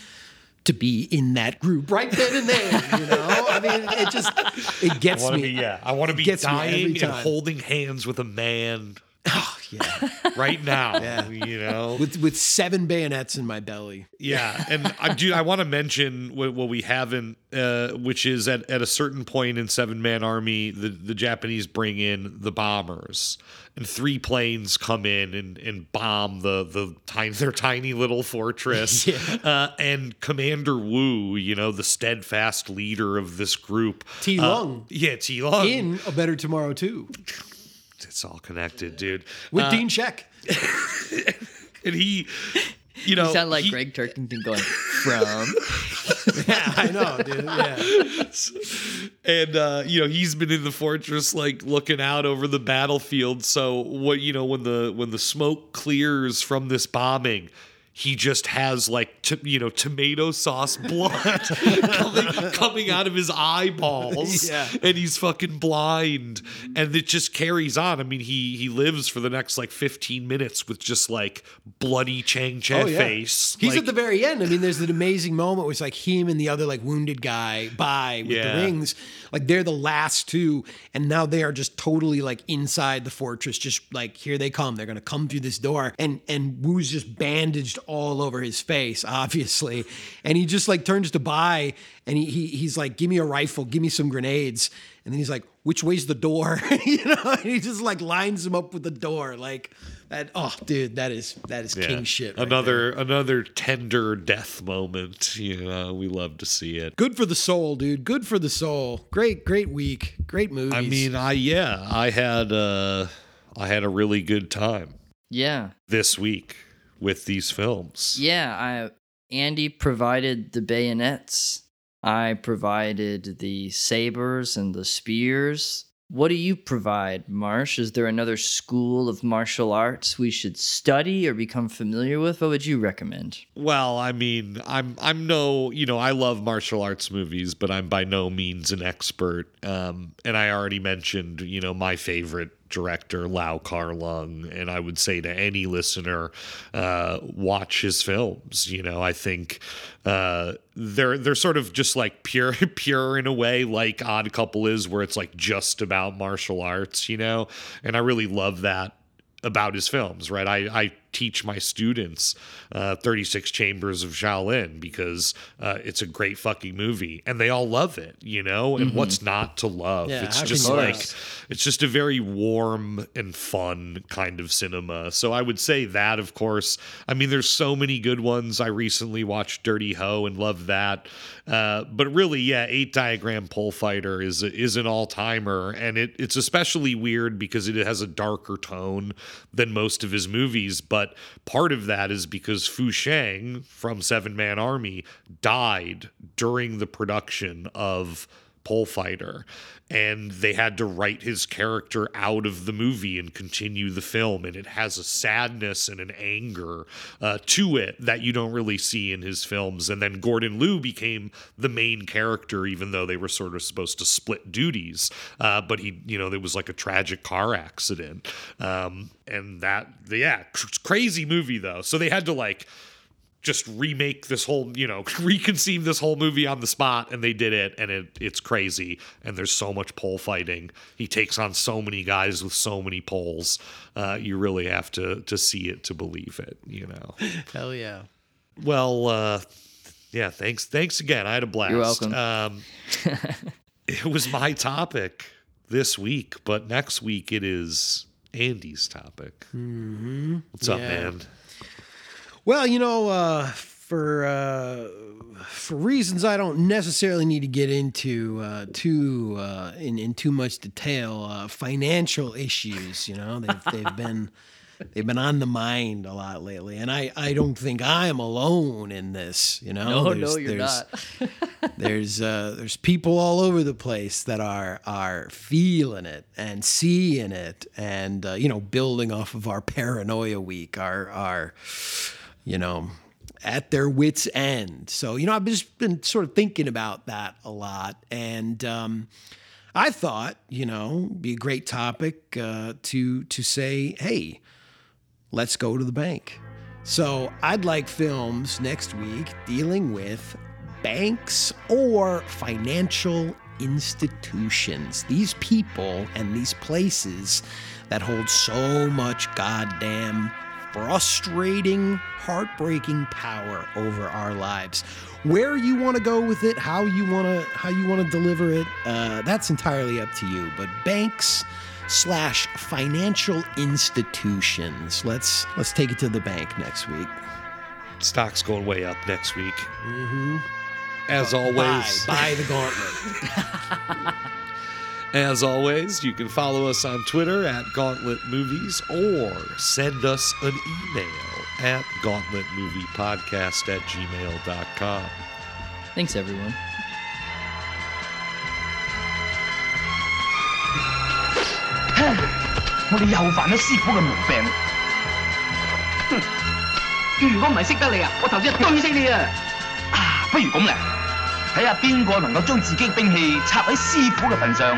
to be in that group right then and there. You know, I mean, it just it gets me. be yeah. I want to be dying and holding hands with a man Oh, yeah, right now. Yeah. You know. with with seven bayonets in my belly. Yeah, and I do. I want to mention what, what we haven't, uh, which is at, at a certain point in Seven Man Army, the, the Japanese bring in the bombers, and three planes come in and, and bomb the the tiny their tiny little fortress. uh, and Commander Wu, you know, the steadfast leader of this group, Ti. uh, Lung. yeah, Ti Lung. In a better tomorrow too, it's all connected, dude. with Uh, Dean Shek. and he, you know, You sound like he- Gregg Turkington going from. yeah, I know, dude. Yeah. and uh, you know he's been in the fortress like looking out over the battlefield so what you know when the when the smoke clears from this bombing he just has like to, you know tomato sauce blood coming, coming out of his eyeballs Yeah. and he's fucking blind and it just carries on i mean he he lives for the next like 15 minutes with just like bloody chang chen Oh, yeah. face He's Like, at the very end. I mean, there's an amazing moment where it's like him and the other like wounded guy by with Yeah. the rings. Like they're the last two, and now they are just totally like inside the fortress. Just like here they come. They're gonna come through this door, and and Wu's just bandaged all over his face, obviously, and he just like turns to buy, and he, he he's like, "Give me a rifle, give me some grenades," and then he's like, "Which way's the door?" you know, and he just like lines him up with the door, like that. Oh, dude, that is that is Yeah. king shit. right another another tender death moment. You know, we love to see it. Good for the soul, dude. Good for the soul. Great, great week. Great movies. I mean, I yeah, I had uh I had a really good time Yeah. this week with these films. Yeah, I Andy provided the bayonets. I provided the sabers and the spears. What do you provide, Marsh? Is there another school of martial arts we should study or become familiar with? What would you recommend? Well, I mean, I'm I'm no, you know, I love martial arts movies, but I'm by no means an expert. Um, and I already mentioned, you know, my favorite director, Lau Kar Lung, and I would say to any listener, uh, watch his films. You know, I think uh, they're they're sort of just like pure pure in a way, like Odd Couple is, where it's like just about martial arts. You know, and I really love that about his films, right? I, I teach my students uh, 36 Chambers of Shaolin because uh, it's a great fucking movie and they all love it, you know? And what's not to love? Yeah, it's just like, it's just a very warm and fun kind of cinema. So I would say that, of course. I mean, there's so many good ones. I recently watched Dirty Ho and loved that. Uh, but really, yeah, Eight Diagram Pole Fighter is is an all timer, and it, it's especially weird because it has a darker tone than most of his movies. But part of that is because Fu Sheng from Seven Man Army died during the production of Pole Fighter, and they had to write his character out of the movie and continue the film. And it has a sadness and an anger uh, to it that you don't really see in his films. And then Gordon Liu became the main character, even though they were sort of supposed to split duties. Uh, but he, you know, there was like a tragic car accident. Um, and that, yeah, cr- crazy movie though. So they had to like, just remake this whole, you know, reconceive this whole movie on the spot, and they did it, and it it's crazy. And there's so much pole fighting. He takes on so many guys with so many poles. Uh, you really have to to see it to believe it. You know. hell yeah. Well, uh, yeah. Thanks. Thanks again. I had a blast. You're welcome. Um, it was my topic this week, but next week it is Andy's topic. Mm-hmm. What's up, Yeah. man? Well, you know, uh, for uh, for reasons I don't necessarily need to get into uh, too uh, in in too much detail, uh, financial issues. You know, they've they've been they've been on the mind a lot lately, and I I don't think I am alone in this. You know, No, There's- no, you're there's- not. there's uh, there's people all over the place that are are feeling it and seeing it, and uh, you know, building off of our paranoia week, our our you know, at their wits' end. So you know, I've just been sort of thinking about that a lot, and um, I thought you know, be a great topic uh, to to say, hey, let's go to the bank. So I'd like films next week dealing with banks or financial institutions. These people and these places that hold so much goddamn frustrating, heartbreaking power over our lives. Where you want to go with it, how you want to how you want to deliver it, uh, that's entirely up to you. But banks slash financial institutions. Let's let's take it to the bank next week. Stock's going way up next week. Mm-hmm. As always, Buy, buy the gauntlet. As always, you can follow us on Twitter at Gauntlet Movies or send us an email at gauntletmoviepodcast at gmail.com. Thanks, everyone. 我哋又犯咗师傅嘅毛病。如果唔系识得你啊，我头先一堆死你啊！啊，不如咁咧，睇下边个能够将自己嘅兵器插喺师傅嘅份上，